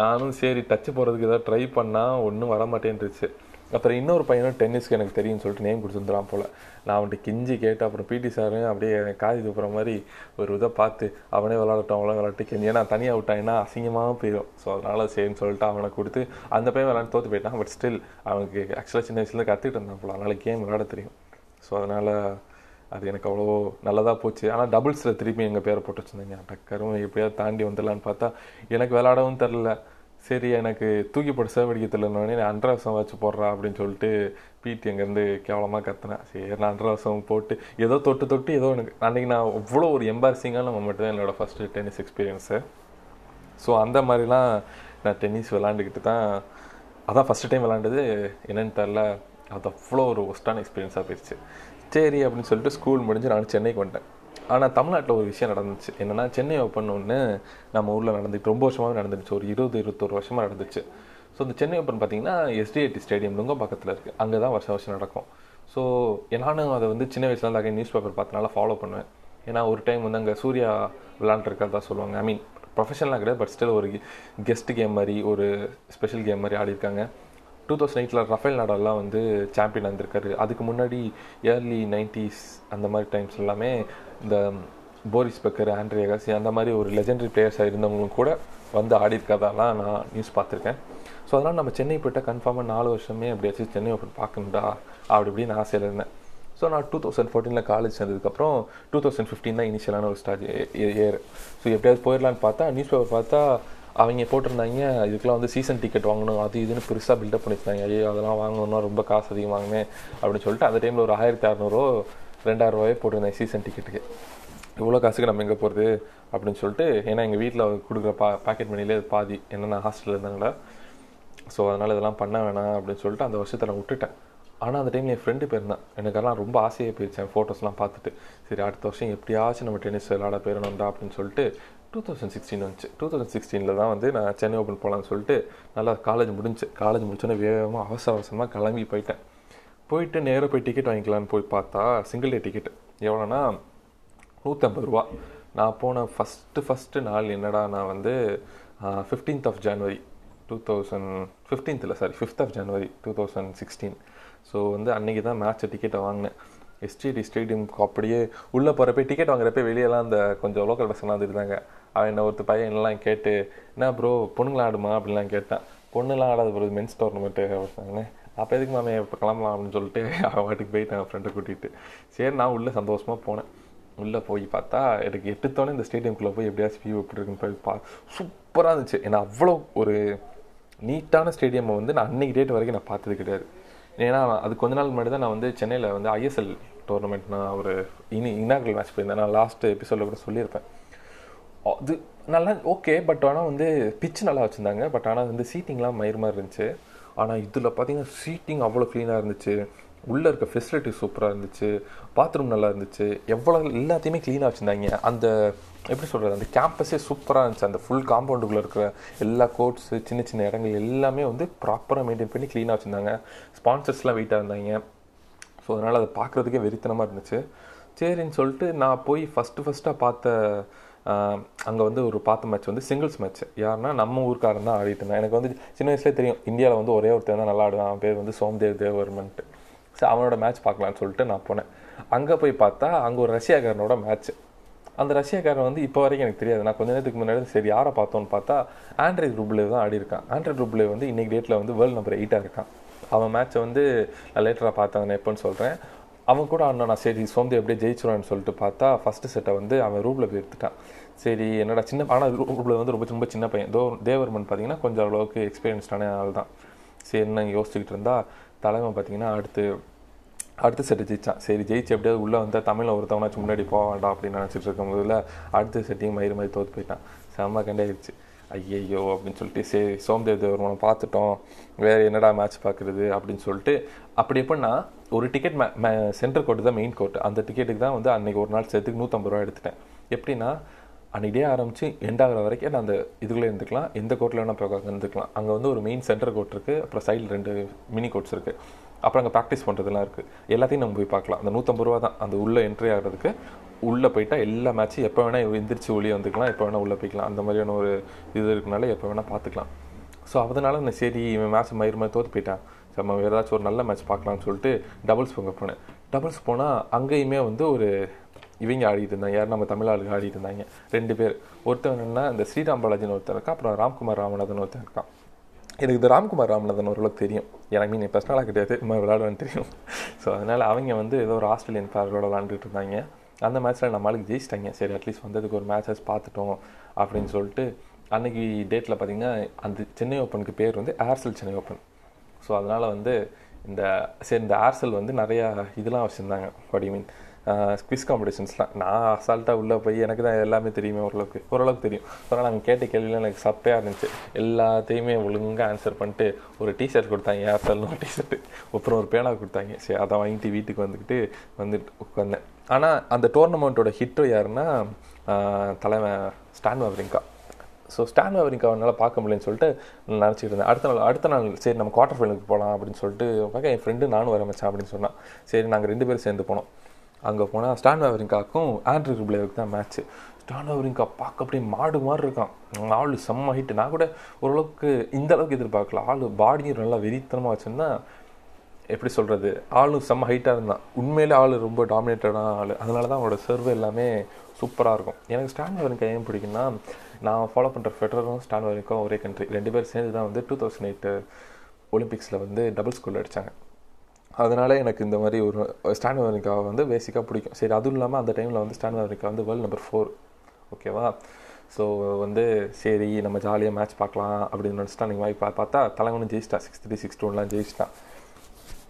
நானும் சரி டச்சு போகிறதுக்கு ஏதாவது ட்ரை பண்ணால் ஒன்றும் வர மாட்டேன்ருச்சு அப்புறம் இன்னொரு பையனும் டென்னிஸ்க்கு எனக்கு தெரியும்னு சொல்லிட்டு நேம் கொடுத்துருந்துலாம் போல். நான் அவன்கிட்ட கிஞ்சி கேட்டு அப்புறம் பிடி சாரும் அப்படியே காதி துப்புற மாதிரி ஒரு இதை பார்த்து அவனே விளாடட்டும் அவனே விளாட்டு கெஞ்சி. ஏன்னா தனியாக விட்டாங்கன்னா அசிங்கமாக போயிடும் ஸோ அதனால் சரின்னு சொல்லிட்டு அவனை கொடுத்து அந்த பையன் விளாண்டு தோற்று போயிட்டான். பட் ஸ்டில் அவனுக்கு ஆக்சுவலாக சின்ன வயசுல கற்றுக்கிட்டு இருந்தான் போல். அதனால் கேம் விளாட தெரியும். ஸோ அதனால் அது எனக்கு அவ்வளோ நல்லதாக போச்சு. ஆனால் டபுள்ஸில் திருப்பி எங்கள் பேரை போட்டு வச்சுருந்தீங்க. டக்கரும் எப்படியாவது தாண்டி வந்துடலான்னு பார்த்தா எனக்கு விளாடவும் தெரில. சரி எனக்கு தூக்கி போட்டு சேவடிக்க தெரியலனோடனே நான் அண்டரவசம் வச்சு போடுறா அப்படின்னு சொல்லிட்டு பிடி அங்கேருந்து கேவலமாக கத்துனேன் சரி நான் அண்டரவசம் போட்டு ஏதோ தொட்டு தொட்டு ஏதோ எனக்கு அன்றைக்கி நான் அவ்வளோ ஒரு எம்பாரசிங்கான நம்ம தான் என்னோடய ஃபஸ்ட்டு டென்னிஸ் எக்ஸ்பீரியன்ஸு ஸோ அந்த மாதிரிலாம் நான் டென்னிஸ் விளாண்டுக்கிட்டு தான் அதான் ஃபஸ்ட்டு டைம் விளாண்டது என்னென்னு தெரில அது அவ்வளோ ஒரு ஒஸ்டான எக்ஸ்பீரியன்ஸாக போயிடுச்சு சரி அப்படின்னு சொல்லிட்டு ஸ்கூல் முடிஞ்சு நான் சென்னைக்கு வந்துட்டேன். ஆனால் தமிழ்நாட்டில் ஒரு விஷயம் நடந்துச்சு. என்னென்னா சென்னை ஓப்பன் ஒன்று நம்ம ஊரில் நடந்துட்டு ரொம்ப வருஷமாகவே நடந்துச்சு ஒரு இருபது இருபத்தொரு வருஷமாக நடந்துச்சு. ஸோ இந்த சென்னை ஓப்பன் பார்த்தீங்கன்னா எஸ்டிஐடி ஸ்டேடியம் நுங்க பக்கத்தில் இருக்குது அங்கே தான் வருஷம் வருஷம் நடக்கும். ஸோ நானும் அதை வந்து சின்ன வயசுல இருந்து நியூஸ் பேப்பர் பார்த்தனால ஃபாலோ பண்ணுவேன். ஏன்னா ஒரு டைம் வந்து அங்கே சூர்யா விளாண்டுருக்கிறதா சொல்லுவாங்க. ஐ மீன் ப்ரொஃபஷனலாக கிடையாது பட் ஸ்டில் ஒரு கெஸ்ட் கேம் மாதிரி ஒரு ஸ்பெஷல் கேம் மாதிரி ஆடிருக்காங்க. டூ தௌசண்ட் எயிட்டில் ரஃபேல் நாடாலாம் வந்து சாம்பியன் வந்திருக்காரு அதுக்கு முன்னாடி இயர்லி நைன்டிஸ் அந்த மாதிரி டைம்ஸ் எல்லாமே இந்த போரிஸ் பெக்கர் ஆண்ட்ரி அகாசி அந்த மாதிரி ஒரு லெஜெண்டரி பிளேயர்ஸாக இருந்தவங்களும் கூட வந்து ஆடி நான் நியூஸ் பார்த்துருக்கேன். ஸோ அதனால் நம்ம சென்னை போய்ட்டு கன்ஃபார்மாக நாலு வருஷமே எப்படியாச்சும் சென்னை ஓப்பன் பார்க்கணும்டா அப்படி இப்படின்னு ஆசையில் இருந்தேன். ஸோ நான் டூ தௌசண்ட் ஃபோர்டீனில் காலேஜ் சேர்ந்ததுக்கப்புறம் டூ தௌசண்ட் ஃபிஃப்டீன் தான் இனிஷியலான ஒரு ஸ்டாஜ் ஏர் ஸோ எப்படியாவது போயிடலான்னு பார்த்தா நியூஸ் பேப்பர் பார்த்தா அவங்க போட்டிருந்தாங்க. இதுக்கெலாம் வந்து சீசன் டிக்கெட் வாங்கணும் அது இதுன்னு பெருசாக பில்டப் பண்ணியிருந்தாங்க. ஐயோ அதெல்லாம் வாங்கணும்னா ரொம்ப காசு அதிகம் அப்படின்னு சொல்லிட்டு அந்த டைமில் ஒரு ஆயிரத்தி அறநூறுவா ரெண்டாயிரம் ரூபாயே போட்டிருந்தேன் சீசன் டிக்கெட்டுக்கு இவ்வளோ காசுக்கு நம்ம எங்கே போகிறது அப்படின்னு சொல்லிட்டு ஏன்னா எங்கள் வீட்டில் கொடுக்குற பா பாக்கெட் மணிலே பாதி என்னென்ன ஹாஸ்டலில் இருந்தாங்களா? ஸோ அதனால் இதெல்லாம் பண்ண வேணாம் அப்படின்னு சொல்லிட்டு அந்த வருஷத்தை நான் விட்டுட்டேன். ஆனால் அந்த டைம் என் ஃப்ரெண்டு போயிருந்தேன் எனக்கெல்லாம் ரொம்ப ஆசையாக போயிடுச்சேன் ஃபோட்டோஸ்லாம் பார்த்துட்டு. சரி அடுத்த வருஷம் எப்படியாச்சும் நம்ம டென்னிஸ் விளாட போயிடணும்டா அப்படின்னு சொல்லிட்டு டூ தௌசண்ட் சிக்ஸ்டீன் வந்துச்சு. டூ தௌசண்ட் சிக்ஸ்டீனில் தான் வந்து நான் சென்னை ஓப்பன் போகலான்னு சொல்லிட்டு நல்லா காலேஜ் முடிஞ்சு காலேஜ் முடிச்சோன்னே வேகமாக அவசர அவசரமாக கிளம்பி போயிட்டேன். போயிட்டு நேராக போய் டிக்கெட் வாங்கிக்கலான்னு போய் பார்த்தா சிங்கிள் டே டிக்கெட் எவ்வளோனா நூற்றம்பது ரூபா. நான் போன ஃபஸ்ட்டு ஃபஸ்ட்டு நாள் என்னடா நான் வந்து fifteenth of January two thousand ஃபிஃப்டீன்த்தில் sorry fifth of January two thousand sixteen so வந்து அன்றைக்கி தான் மேட்ச் டிக்கெட்டை வாங்கினேன். எஸ்டிடி ஸ்டேடியம்க்கு அப்படியே உள்ளே போகிறப்ப டிக்கெட் வாங்குறப்ப வெளியெல்லாம் அந்த கொஞ்சம் லோக்கல் பசங்களாம் வந்துருந்தாங்க அவன் என்ன ஒருத்தர் பையன் எல்லாம் கேட்டு என்ன ப்ரோ பொண்ணுங்களா ஆடுமா? அப்படின்லாம் கேட்டான். பொண்ணுலாம் ஆடாது ப்ரோ மென்ஸ் டோர்னமெண்ட்டு அப்படின்னாங்க அப்போ எதுக்கு மாமே இப்போ கிளம்பலாம் அப்படின்னு சொல்லிட்டு அவன் வாட்டுக்கு போயிட்டேன் ஃப்ரெண்டை கூட்டிகிட்டு சரி நான் உள்ளே சந்தோஷமாக போனேன். உள்ளே போய் பார்த்தா எனக்கு எட்டுத்தோன்னே இந்த ஸ்டேடியம்குள்ளே போய் எப்படியாச்சும் வியூ எப்படி இருக்குன்னு போய் பா சூப்பராக இருந்துச்சு. ஏன்னா அவ்வளோ ஒரு நீட்டான ஸ்டேடியமை வந்து நான் அன்னைக்கு டேட் வரைக்கும் நான் பார்த்தது கிடையாது. ஏன்னா அது கொஞ்ச நாள் முன்னாடி தான் நான் வந்து சென்னையில் வந்து ஐஎஸ்எல் டோர்னமெண்ட் நான் ஒரு இனி இனாகரல் மேட்ச் போயிருந்தேன். நான் லாஸ்ட் எபிசோடில் கூட சொல்லியிருப்பேன். அது நல்லா ஓகே பட் ஆனால் வந்து பிச் நல்லா வச்சுருந்தாங்க. பட் ஆனால் வந்து சீட்டிங்லாம் மயிர் மாதிரி இருந்துச்சு. ஆனால் இதில் பார்த்தீங்கன்னா சீட்டிங் அவ்வளோ க்ளீனாக இருந்துச்சு. உள்ளே இருக்க ஃபெசிலிட்டி சூப்பராக இருந்துச்சு. பாத்ரூம் நல்லா இருந்துச்சு. எவ்வளோ எல்லாத்தையுமே க்ளீனாக வச்சுருந்தாங்க. அந்த எப்படி சொல்கிறது அந்த கேம்பஸே சூப்பராக இருந்துச்சு. அந்த ஃபுல் காம்பவுண்டுக்குள்ளே இருக்கிற எல்லா கோட்ஸு சின்ன சின்ன இடங்கள் எல்லாமே வந்து ப்ராப்பராக மெயின்டைன் பண்ணி க்ளீனாக வச்சுருந்தாங்க. ஸ்பான்சர்ஸ்லாம் வெயிட்டாக இருந்தாங்க. ஸோ அதனால் அதை பார்க்குறதுக்கே வெறித்தனமாக இருந்துச்சு. சரின்னு சொல்லிட்டு நான் போய் ஃபஸ்ட்டு ஃபஸ்ட்டாக பார்த்த அங்கே வந்து ஒரு பார்த்த மேட்ச் வந்து சிங்கிள்ஸ் மேட்ச் யாருன்னா நம்ம ஊருக்காரன் தான் ஆடிட்டு இருந்தேன். எனக்கு வந்து சின்ன வயசுலேயே தெரியும் இந்தியாவில் வந்து ஒரே ஒருத்தர் தான் நல்லா ஆடுவான். அவன் பேர் வந்து சோம்தேவ் தேவர்மன்ட்டு. ஸோ அவனோட மேட்ச் பார்க்கலான்னு சொல்லிட்டு நான் போனேன். அங்கே போய் பார்த்தா அங்கே ஒரு ரஷ்யாக்காரனோட மேட்ச் அந்த ரஷ்யாக்காரன் வந்து இப்போ வரைக்கும் எனக்கு தெரியாது. நான் கொஞ்ச நேரத்துக்கு முன்னாடி சரி யாரை பார்த்தோன்னு பார்த்தா ஆண்ட்ராய்ட் ரூப்லேவ் தான் ஆடி இருக்கான் ஆண்ட்ராய்ட் ரூப்லேவ் வந்து இன்னைக்கு டேட்டில் வந்து வேர்ல்டு நம்பர் எயிட்டாக இருக்கான். அவன் மேட்ச்சை வந்து நான் லேட்டராக பார்த்தேன் எப்போன்னு சொல்கிறேன் அவன் கூட ஆடினா நான் சரி சோம்பி எப்படியே ஜெயிச்சிருவான்னு சொல்லிட்டு பார்த்தா ஃபஸ்ட்டு செட்டை வந்து அவன் ரூபில் போய் எடுத்துட்டான். சரி என்னடா சின்ன ஆனால் ரூபில் வந்து ரொம்ப ரொம்ப சின்ன பையன். தோ தேவர்மன் பார்த்தீங்கன்னா கொஞ்சம் அளவுக்கு எக்ஸ்பீரியன்ஸ்டான ஆள் தான். சரி என்ன யோசிச்சுக்கிட்டு இருந்தா தலைமை பார்த்தீங்கன்னா அடுத்து அடுத்த செட்டு ஜெயிச்சான். சரி ஜெயிச்சு எப்படியாவது உள்ளே வந்தால் தமிழில் ஒருத்தவனாச்சும் முன்னாடி போக வேண்டாம் அப்படின்னு நினச்சிட்டு இருக்கும் போதில் அடுத்த செட்டையும் மயிறு மாதிரி தோற்று போயிட்டான். செம்ம கண்டாயிருச்சு. ஐயையோ அப்படின்னு சொல்லிட்டு சரி சோம்தேவ் தேவர்மனை பார்த்துட்டோம். வேறு என்னடா மேட்ச் பார்க்குறது அப்படின்னு சொல்லிட்டு அப்படி எப்படின்னா ஒரு டிக்கெட் மே சென்டர் கோர்ட்டு தான் மெயின் கோர்ட் அந்த டிக்கெட்டுக்கு தான் வந்து அன்றைக்கி ஒரு நாள் சேர்த்துக்கு நூற்றம்பது ரூபா எடுத்துட்டேன். எப்படின்னா அன்றைக்கி டே ஆரம்பித்து எண்ட் ஆகிற வரைக்கும் நான் அந்த இதுக்குள்ளே இருந்துக்கலாம் எந்த கோர்ட்டில் வேணால் போய் இருந்துக்கலாம். அங்கே வந்து ஒரு மெயின் சென்டர் கோர்ட் இருக்குது அப்புறம் சைடில் ரெண்டு மினி கோர்ட்ஸ் இருக்குது அப்புறம் அங்கே ப்ராக்டிஸ் பண்ணுறதுலாம் இருக்குது எல்லாத்தையும் நம்ம போய் பார்க்கலாம். அந்த நூற்றம்பது ரூபா தான். அந்த உள்ளே என்ட்ரி ஆகிறதுக்கு உள்ளே போயிட்டால் எல்லா மேட்ச்சும் எப்போ வேணால் எந்திரிச்சு ஒளியே வந்துக்கலாம் எப்போ வேணால் உள்ளே போய்க்கலாம். அந்த மாதிரியான ஒரு இது இருக்கனால எப்போ வேணால் பார்த்துக்கலாம் ஸோ அதனால நான் சரி இவன் மேட்ச் மயிறு மாதிரி தோற்று போயிட்டான். சரி நம்ம ஏதாச்சும் ஒரு நல்ல மேட்ச் பார்க்கலாம்னு சொல்லிட்டு டபுள்ஸ் போங்க போனேன். டபுள்ஸ் போனால் அங்கேயுமே வந்து ஒரு இவங்க ஆடிட்டு இருந்தாங்க. யார்? நம்ம தமிழ் ஆளுங்க ஆடிட்டு இருந்தாங்க. ரெண்டு பேர். ஒருத்தன் என்னன்னா இந்த ஸ்ரீராம் பாலாஜின்னு ஒருத்தன் இருக்கா அப்புறம் ராம்குமார் ராமநாதன் ஒருத்தன் இருக்கான். எனக்கு இந்த ராம்குமார் ராமநாதன் ஓரளவுக்கு தெரியும். எனக்கு மீன் பர்சனலாக கிடையாது. இந்த மாதிரி தெரியும். ஸோ அதனால் அவங்க வந்து ஏதோ ஒரு ஆஸ்திரேலியன் பேரோட விளாண்டுட்டு இருந்தாங்க. அந்த மேட்ச்சில் நம்மளுக்கு ஜெயிச்சிட்டாங்க. சரி அட்லீஸ்ட் வந்ததுக்கு ஒரு மேட்சஸ் பார்த்துட்டோம் அப்படின்னு சொல்லிட்டு அன்னைக்கு டேட்டில் பார்த்திங்கன்னா அந்த சென்னை ஓப்பனுக்கு பேர் வந்து ஏர்செல் சென்னை ஓப்பன் ஸோ அதனால் வந்து இந்த சரி இந்த ஏர்செல் வந்து நிறையா இதெல்லாம் வச்சுருந்தாங்க. வாட் மீன் குவிஸ் காம்படிஷன்ஸ்லாம் நான் அசால்ட்டாக உள்ளே போய் எனக்கு தான் எல்லாமே தெரியுமே ஓரளவுக்கு. ஓரளவுக்கு தெரியும். அதனால் நாங்கள் கேட்ட கேள்வியில் எனக்கு சப்பையாக இருந்துச்சு. எல்லாத்தையுமே ஒழுங்காக ஆன்சர் பண்ணிட்டு ஒரு டிஷர்ட் கொடுத்தாங்க. ஏர்செல்னு ஒரு டிஷர்ட்டு அப்புறம் ஒரு பேனா கொடுத்தாங்க. சரி அதை வாங்கிட்டு வீட்டுக்கு வந்துக்கிட்டு வந்துட்டு உட்காந்தேன். ஆனால் அந்த டோர்னமெண்ட்டோட ஹிட்டோ யாருன்னா தலைமை தலைவன் Stan Wawrinka so Stan Wawrinka அவனால் பார்க்க முடியலன்னு சொல்லிட்டு நான் நினச்சிட்டு இருந்தேன். அடுத்த நாள் அடுத்த நாள் சரி நம்ம குவார்டர் ஃபைனலுக்கு போகலாம் அப்படின்னு சொல்லிட்டு பார்க்க என் ஃப்ரெண்டு நானும் வர மச்சான் அப்படின்னு சொன்னான். சரி நாங்கள் ரெண்டு பேரும் சேர்ந்து போனோம். அங்கே போனால் ஸ்டான் வேவரிங்காக்கும் ஆண்ட்ரி ரிப்ளேவுக்கு தான் மேட்ச்சு ஸ்டான் வேவரிங்கா பார்க்க அப்படியே மாடு மாதிரி இருக்கான். ஆள் செம்ம ஹிட்டு நான் கூட ஓரளவுக்கு இந்த அளவுக்கு எதிர்பார்க்கல. ஆள் பாடியும் நல்லா வெறித்தனமாக வச்சுருந்தேன் எப்படி சொல்கிறது ஆளும் செம்ம ஹைட்டாக இருந்தான். உண்மையிலே ஆள் ரொம்ப டாமினேட்டடான ஆள். அதனால தான் அவனோட சர்வ் எல்லாமே சூப்பராக இருக்கும். எனக்கு ஸ்டான் வரைக்கும் ஏன் பிடிக்குன்னா நான் ஃபாலோ பண்ணுற ஃபெடரரும் ஸ்டான் வரைக்கும் ஒரே கண்ட்ரி ரெண்டு பேர் சேர்ந்து தான் வந்து டூ தௌசண்ட் எயிட்டு ஒலிம்பிக்ஸில் வந்து டபுள் ஸ்கூலில் அடித்தாங்க அதனால எனக்கு இந்த மாதிரி ஒரு ஸ்டான் அமெரிக்கா வந்து பேசிக்காக பிடிக்கும். சரி அதுவும் இல்லாமல் அந்த டைமில் வந்து ஸ்டான் அமெரிக்கா வந்து வேர்ல்டு நம்பர் ஃபோர் ஓகேவா ஸோ வந்து சரி நம்ம ஜாலியாக மேட்ச் பார்க்கலாம் அப்படின்னு நினச்சிட்டா நீங்கள் வாய்ப்பு பார்த்தா தலைவனும் ஜெயிச்சிட்டா சிக்ஸ் த்ரீ சிக்ஸ் டூலாம் ஜெயிச்சிட்டான்.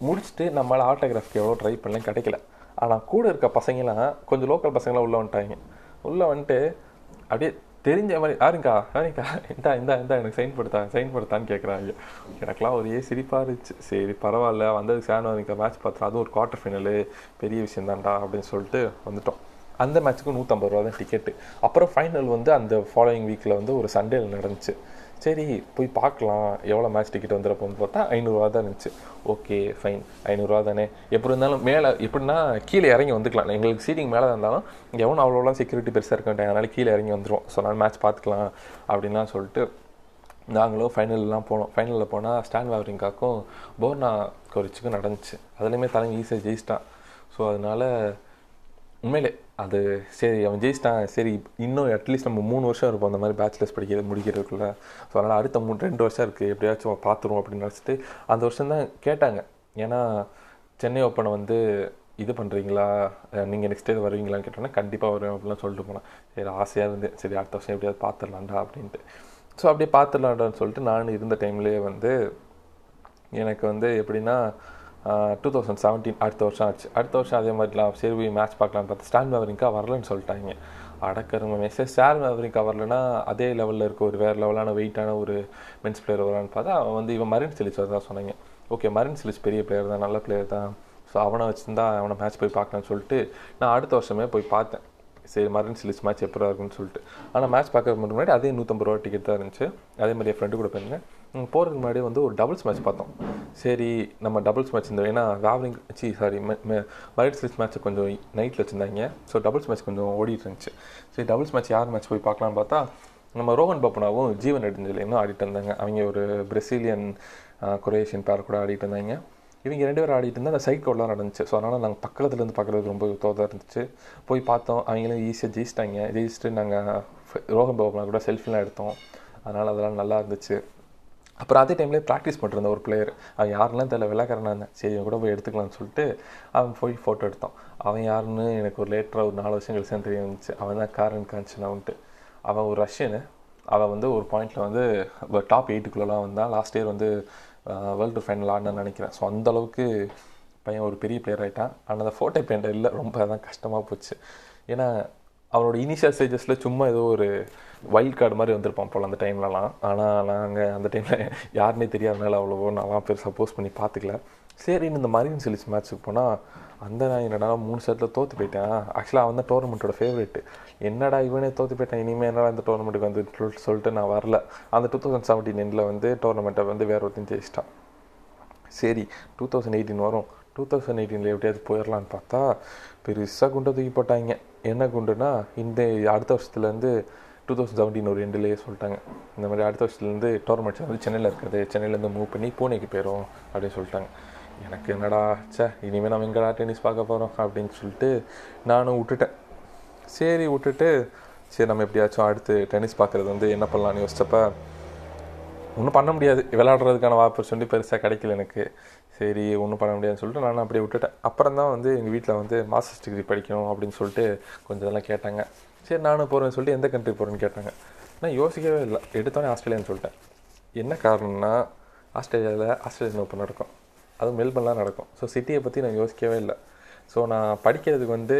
முடிச்சுட்டு நம்மளால் ஆட்டோகிராஃப்க்கு எவ்வளோ ட்ரை பண்ணலாம் கிடைக்கல. ஆனால் கூட இருக்க பசங்களாம் கொஞ்சம் லோக்கல் பசங்களாம் உள்ளே வந்துட்டாங்க. உள்ளே வந்துட்டு அப்படியே தெரிஞ்ச மாதிரி யாருங்கா யாருங்கா இந்தா இந்தா இந்தா எனக்கு சைன் படுத்தா சைன் படுத்தான்னு கேட்குறாங்க எனக்குலாம் ஒரே சிரிப்பாக இருந்துச்சு. சரி பரவாயில்ல வந்ததுக்கு சேனல் எனக்கு மேட்ச் பார்த்தா அதுவும் ஒரு குவார்ட்டர் ஃபைனலு பெரிய விஷயம் தான்டா அப்படின்னு சொல்லிட்டு வந்துட்டோம். அந்த மேட்ச்சுக்கு நூற்றம்பது ரூபா தான் டிக்கெட்டு அப்புறம் ஃபைனல் வந்து அந்த ஃபாலோயிங் வீக்கில் வந்து ஒரு சண்டேல நடந்துச்சு. சரி போய் பார்க்கலாம். எவ்வளோ மேட்ச் டிக்கெட் வந்துடுறப்போன்னு பார்த்தா ஐநூறுரூவா தான் இருந்துச்சு. ஓகே ஃபைன் ஐநூறுரூவா தானே. எப்படி இருந்தாலும் மேலே எப்படின்னா கீழே இறங்கி வந்துக்கலாம். எங்களுக்கு சீட்டிங் மேலே தான் இருந்தாலும் எவனும் அவ்வளோலாம் செக்யூரிட்டி பெருசாக இருக்க மாட்டாங்க. அதனால் கீழே இறங்கி வந்துடும் ஸோ நான் மேட்ச் பார்த்துக்கலாம் அப்படின்லாம் சொல்லிட்டு நாங்களும் ஃபைனல்லாம் போனோம். ஃபைனலில் போனால் ஸ்டான் வாவரிங்காக்கும் போர்னா கோரிச்சுக்கும் நடந்துச்சு. அதுலேயுமே தலைங்க ஈஸியாக ஜெயிச்சிட்டான். ஸோ அதனால் உண்மையிலே அது சரி அவன் ஜெயிச்சிட்டான். சரி இன்னும் அட்லீஸ்ட் நம்ம மூணு வருஷம் இருப்போம். அந்த மாதிரி பேச்சுலர்ஸ் படிக்கிறது முடிக்கிறதுக்குள்ள. ஸோ அதனால் அடுத்த மூணு ரெண்டு வருஷம் இருக்குது எப்படியாச்சும் பார்த்துருவோம் அப்படின்னு நினச்சிட்டு அந்த வருஷம் தான் கேட்டாங்க. ஏன்னா சென்னை ஓப்பனை வந்து இது பண்ணுறீங்களா நீங்கள் நெக்ஸ்ட் டே வருவீங்களான்னு கேட்டோன்னா கண்டிப்பாக வருவேன் அப்படிலாம் சொல்லிட்டு போனேன். சரி ஆசையாக இருந்தேன் சரி அடுத்த வருஷம் எப்படியாவது பார்த்துடலாம்டா அப்படின்ட்டு. ஸோ அப்படியே பார்த்துடலாண்டான்னு சொல்லிட்டு நான் இருந்த டைம்லேயே வந்து எனக்கு வந்து எப்படின்னா டூ தௌசண்ட் செவன்டீன் அடுத்த வருஷம் ஆச்சு. அடுத்த வருஷம் அதே மாதிரிலாம் சரி போய் மேட்ச் பார்க்கலாம் பார்த்து ஸ்டான் மேவரிங்கா வரலன்னு சொல்லிட்டாங்க. அடக்கருங்க மெசேஜ் ஸ்டார் மேவரிங்கா வரலன்னா அதே லெவலில் இருக்க ஒரு வேறு லெவலான வெயிட்டான ஒரு மென்ஸ் பிளேயர் வரான்னு பார்த்தா அவன் வந்து இவன் மரின் சிலிச் தான் சொன்னாங்க. ஓகே மரின் சிலிச் பெரிய பிளேயர் தான் நல்ல பிளேயர் தான். ஸோ அவனை வச்சுருந்தா அவனை மேட்ச் போய் பார்க்கலான்னு சொல்லிட்டு நான் அடுத்த வருஷமே போய் பார்த்தேன். சரி மரின் சிலிஸ் மேட்ச் எப்போ இருக்குன்னு சொல்லிட்டு. ஆனால் மேட்ச் பார்க்கறதுக்கு முன்னாடி அதே நூற்றம்பது ரூபா டிக்கெட் தான் இருந்துச்சு. அதே மாதிரி என் ஃப்ரெண்டு கூட போயிருந்தேன். போகிறதுக்கு முன்னாடி வந்து ஒரு டபுள்ஸ் மேட்ச் பார்த்தோம். சரி நம்ம டபுள்ஸ் மேட்ச் இந்த ஏன்னா வேவரிங் சி சாரி மரிட் சிலிஸ் மேட்ச்சை கொஞ்சம் நைட்டில் வச்சுருந்தாங்க. ஸோ டபுள்ஸ் மேட்ச் கொஞ்சம் ஓடிட்டு இருந்துச்சு. சரி டபுள்ஸ் மேட்ச் யார் மேட்ச் போய் பார்க்கலான்னு பார்த்தா நம்ம ரோஹன் பப்பனாவும் ஜீவன் நெடுஞ்சலையும் ஆடிட்டு இருந்தாங்க. அவங்க ஒரு பிரசீலியன் குரேஷியன் பேர் கூட ஆடிட்டு இருந்தாங்க. இவங்க ரெண்டு பேரும் ஆடிட்டு இருந்தால் அந்த சைட் கோல்லாம் நடந்துச்சு. ஸோ அதனால் நாங்கள் பக்கத்துலேருந்து பார்க்குறது ரொம்ப தோதாக இருந்துச்சு. போய் பார்த்தோம். அவங்களும் ஈஸியாக ஜெயிச்சிட்டாங்க. ஜெயிச்சுட்டு நாங்கள் ரோஹன் பாபுனா கூட செல்ஃபிலாம் எடுத்தோம். அதனால் அதெல்லாம் நல்லா இருந்துச்சு. அப்புறம் அதே டைம்லேயே ப்ராக்டிஸ் பண்ணிருந்த ஒரு பிளேயர் அவன் யாருலாம் தெரியல விளையாடுறானா இருந்தேன். சரி கூட போய் எடுத்துக்கலாம்னு சொல்லிட்டு அவன் போய் ஃபோட்டோ எடுத்தான். அவன் யாருன்னு எனக்கு ஒரு லேட்டராக ஒரு நாலு வருஷம் கழிச்சு தெரிய வந்துச்சு. அவன் தான் காரன் காஞ்சனாவுன்ட்டு அவன் ஒரு ரஷ்யனு அவன் வந்து ஒரு பாயிண்டில் வந்து டாப் எயிட்டுக்குள்ளெலாம் வந்தான் லாஸ்ட் இயர் வந்து வேர்ல்டு ஃபைனல் ஆடினு நினைக்கிறேன். ஸோ அந்தளவுக்கு பையன் ஒரு பெரிய பிளேயர் ஆகிட்டான் ஆனால் அந்த ஃபோட்டோ பேண்ட் இல்லை. ரொம்ப அதான் கஷ்டமாக போச்சு. ஏன்னா அவனோட இனிஷியல் ஸ்டேஜஸில் சும்மா ஏதோ ஒரு வைல்ட் கார்டு மாதிரி வந்திருப்பான் போல் அந்த டைம்லலாம் ஆனால் நாங்கள் அந்த டைமில் யாருனே தெரியாதனால அவ்வளோவோ நான்லாம் பெருசாக சப்போஸ் பண்ணி பார்த்துக்கல சரின்னு இந்த மரியன் சிலிஸ் மேட்ச்சுக்கு போனால் அந்த நான் என்னடா மூணு செட்டில் தோற்று போயிட்டேன். ஆக்சுவலாக அவன் தான் டோர்னமெண்ட்டோட ஃபேவரெட்டு என்னடா இவனே தோற்று போயிட்டேன் இனிமேல் என்னடா இந்த டோர்னமெண்ட்டுக்கு வந்து சொல்லிட்டு நான் வரல. அந்த டூ தௌசண்ட் செவன்டீன் எண்டில் வந்து டோர்னமெண்ட்டை வந்து வேறு ஒருத்தையும் ஜெயிச்சிட்டான். சரி டூ தௌசண்ட் எயிட்டீன் வரும். டூ தௌசண்ட் எயிட்டீனில் எப்படியாவது போயிடலான்னு பார்த்தா பெருசாக குண்டை தூக்கி போட்டாங்க. என்ன குண்டுனா இந்த அடுத்த வருஷத்துலேருந்து டூ தௌசண்ட் செவன்டீன் ஒரு ரெண்டுலேயே சொல்லிட்டாங்க. இந்த மாதிரி அடுத்த வருஷத்துலேருந்து டோர்னமெண்ட்ஸ் வந்து சென்னையில் இருக்குது. சென்னையிலேருந்து மூவ் பண்ணி பூனேக்கு போயிடும் அப்படின்னு சொல்லிட்டாங்க. எனக்கு என்னடா சே இனிமேல் நம்ம எங்கடா டென்னிஸ் பார்க்க போகிறோம் அப்படின்னு சொல்லிட்டு நானும் விட்டுட்டேன். சரி விட்டுட்டு சரி நம்ம எப்படியாச்சும் அடுத்து டென்னிஸ் பார்க்குறது வந்து என்ன பண்ணலான்னு யோசிச்சப்ப ஒன்றும் பண்ண முடியாது. விளையாடுறதுக்கான ஆப்பர்ச்சுனிட்டி சொல்லி பெருசாக கிடைக்கல எனக்கு. சரி ஒன்றும் பண்ண முடியாதுன்னு சொல்லிட்டு நானும் அப்படியே விட்டுட்டேன். அப்புறம் தான் வந்து எங்கள் வீட்டில் வந்து மாஸ்டர்ஸ் டிகிரி படிக்கணும் அப்படின்னு சொல்லிட்டு கொஞ்சம் இதெல்லாம் கேட்டாங்க. சரி நானும் போகிறேன்னு சொல்லிட்டு எந்த கண்ட்ரி போகிறேன்னு கேட்டாங்க. நான் யோசிக்கவே இல்லை. எடுத்தோடனே ஆஸ்திரேலியான்னு சொல்லிட்டேன். என்ன காரணம்னா ஆஸ்திரேலியாவில் ஆஸ்திரேலியன் ஓப்பன் நடக்கும். அதுவும் மெல்பர்ன்லாம் நடக்கும். ஸோ சிட்டியை பற்றி நான் யோசிக்கவே இல்லை. ஸோ நான் படிக்கிறதுக்கு வந்து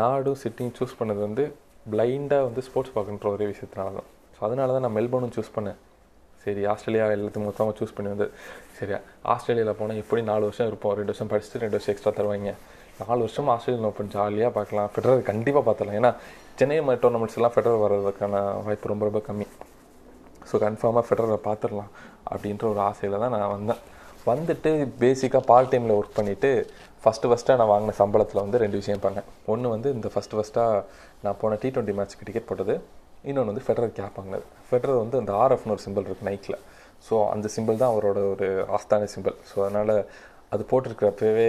நாடும் சிட்டியும் சூஸ் பண்ணது வந்து பிளைண்டாக வந்து ஸ்போர்ட்ஸ் பார்க்குன்ற ஒரே விஷயத்தினால தான் ஸோ அதனால தான் நான் மெல்பர்னும் சூஸ் பண்ணேன். சரி ஆஸ்திரேலியா எல்லாத்தையும் மொத்தமாக சூஸ் பண்ணி வந்து சரியா ஆஸ்திரேலியாவில் போனால் எப்படி நாலு வருஷம் இருப்போம் ரெண்டு வருஷம் படிச்சுட்டு ரெண்டு வருஷம் எக்ஸ்ட்ரா தருவாங்க. நாலு வருஷம் ஆஸ்திரேலியன் ஓப்பன் ஜாலியாக பார்க்கலாம். ஃபெடரர் கண்டிப்பாக பார்த்துலாம் ஏன்னா சென்னை டோர்னமெண்ட்ஸ் எல்லாம் ஃபெடரர் வர்றதுக்கான வாய்ப்பு ரொம்ப ரொம்ப கம்மி. ஸோ கன்ஃபார்மாக ஃபெடரரை பார்த்துடலாம் அப்படின்ற ஒரு ஆசையில் தான் நான் வந்தேன். வந்துட்டு பேசிக்காக பார்ட் டைமில் ஒர்க் பண்ணிவிட்டு ஃபஸ்ட்டு ஃபஸ்ட்டாக நான் வாங்கின சம்பளத்தில் வந்து ரெண்டு விஷயம் பண்ணேன். ஒன்று வந்து இந்த ஃபஸ்ட்டு ஃபஸ்ட்டாக நான் போன டி டுவெண்ட்டி மேட்ச்க்கு டிக்கெட் போட்டது. இன்னொன்று வந்து ஃபெடரர் கேப் வாங்கினது. ஃபெடரர் வந்து அந்த ஆர்எஃப்னு ஒரு சிம்பிள் இருக்குது நைக்கில் ஸோ அந்த சிம்பிள் தான் அவரோட ஒரு ஆஸ்தான சிம்பிள் ஸோ அதனால் அது போட்டிருக்கிறப்பவே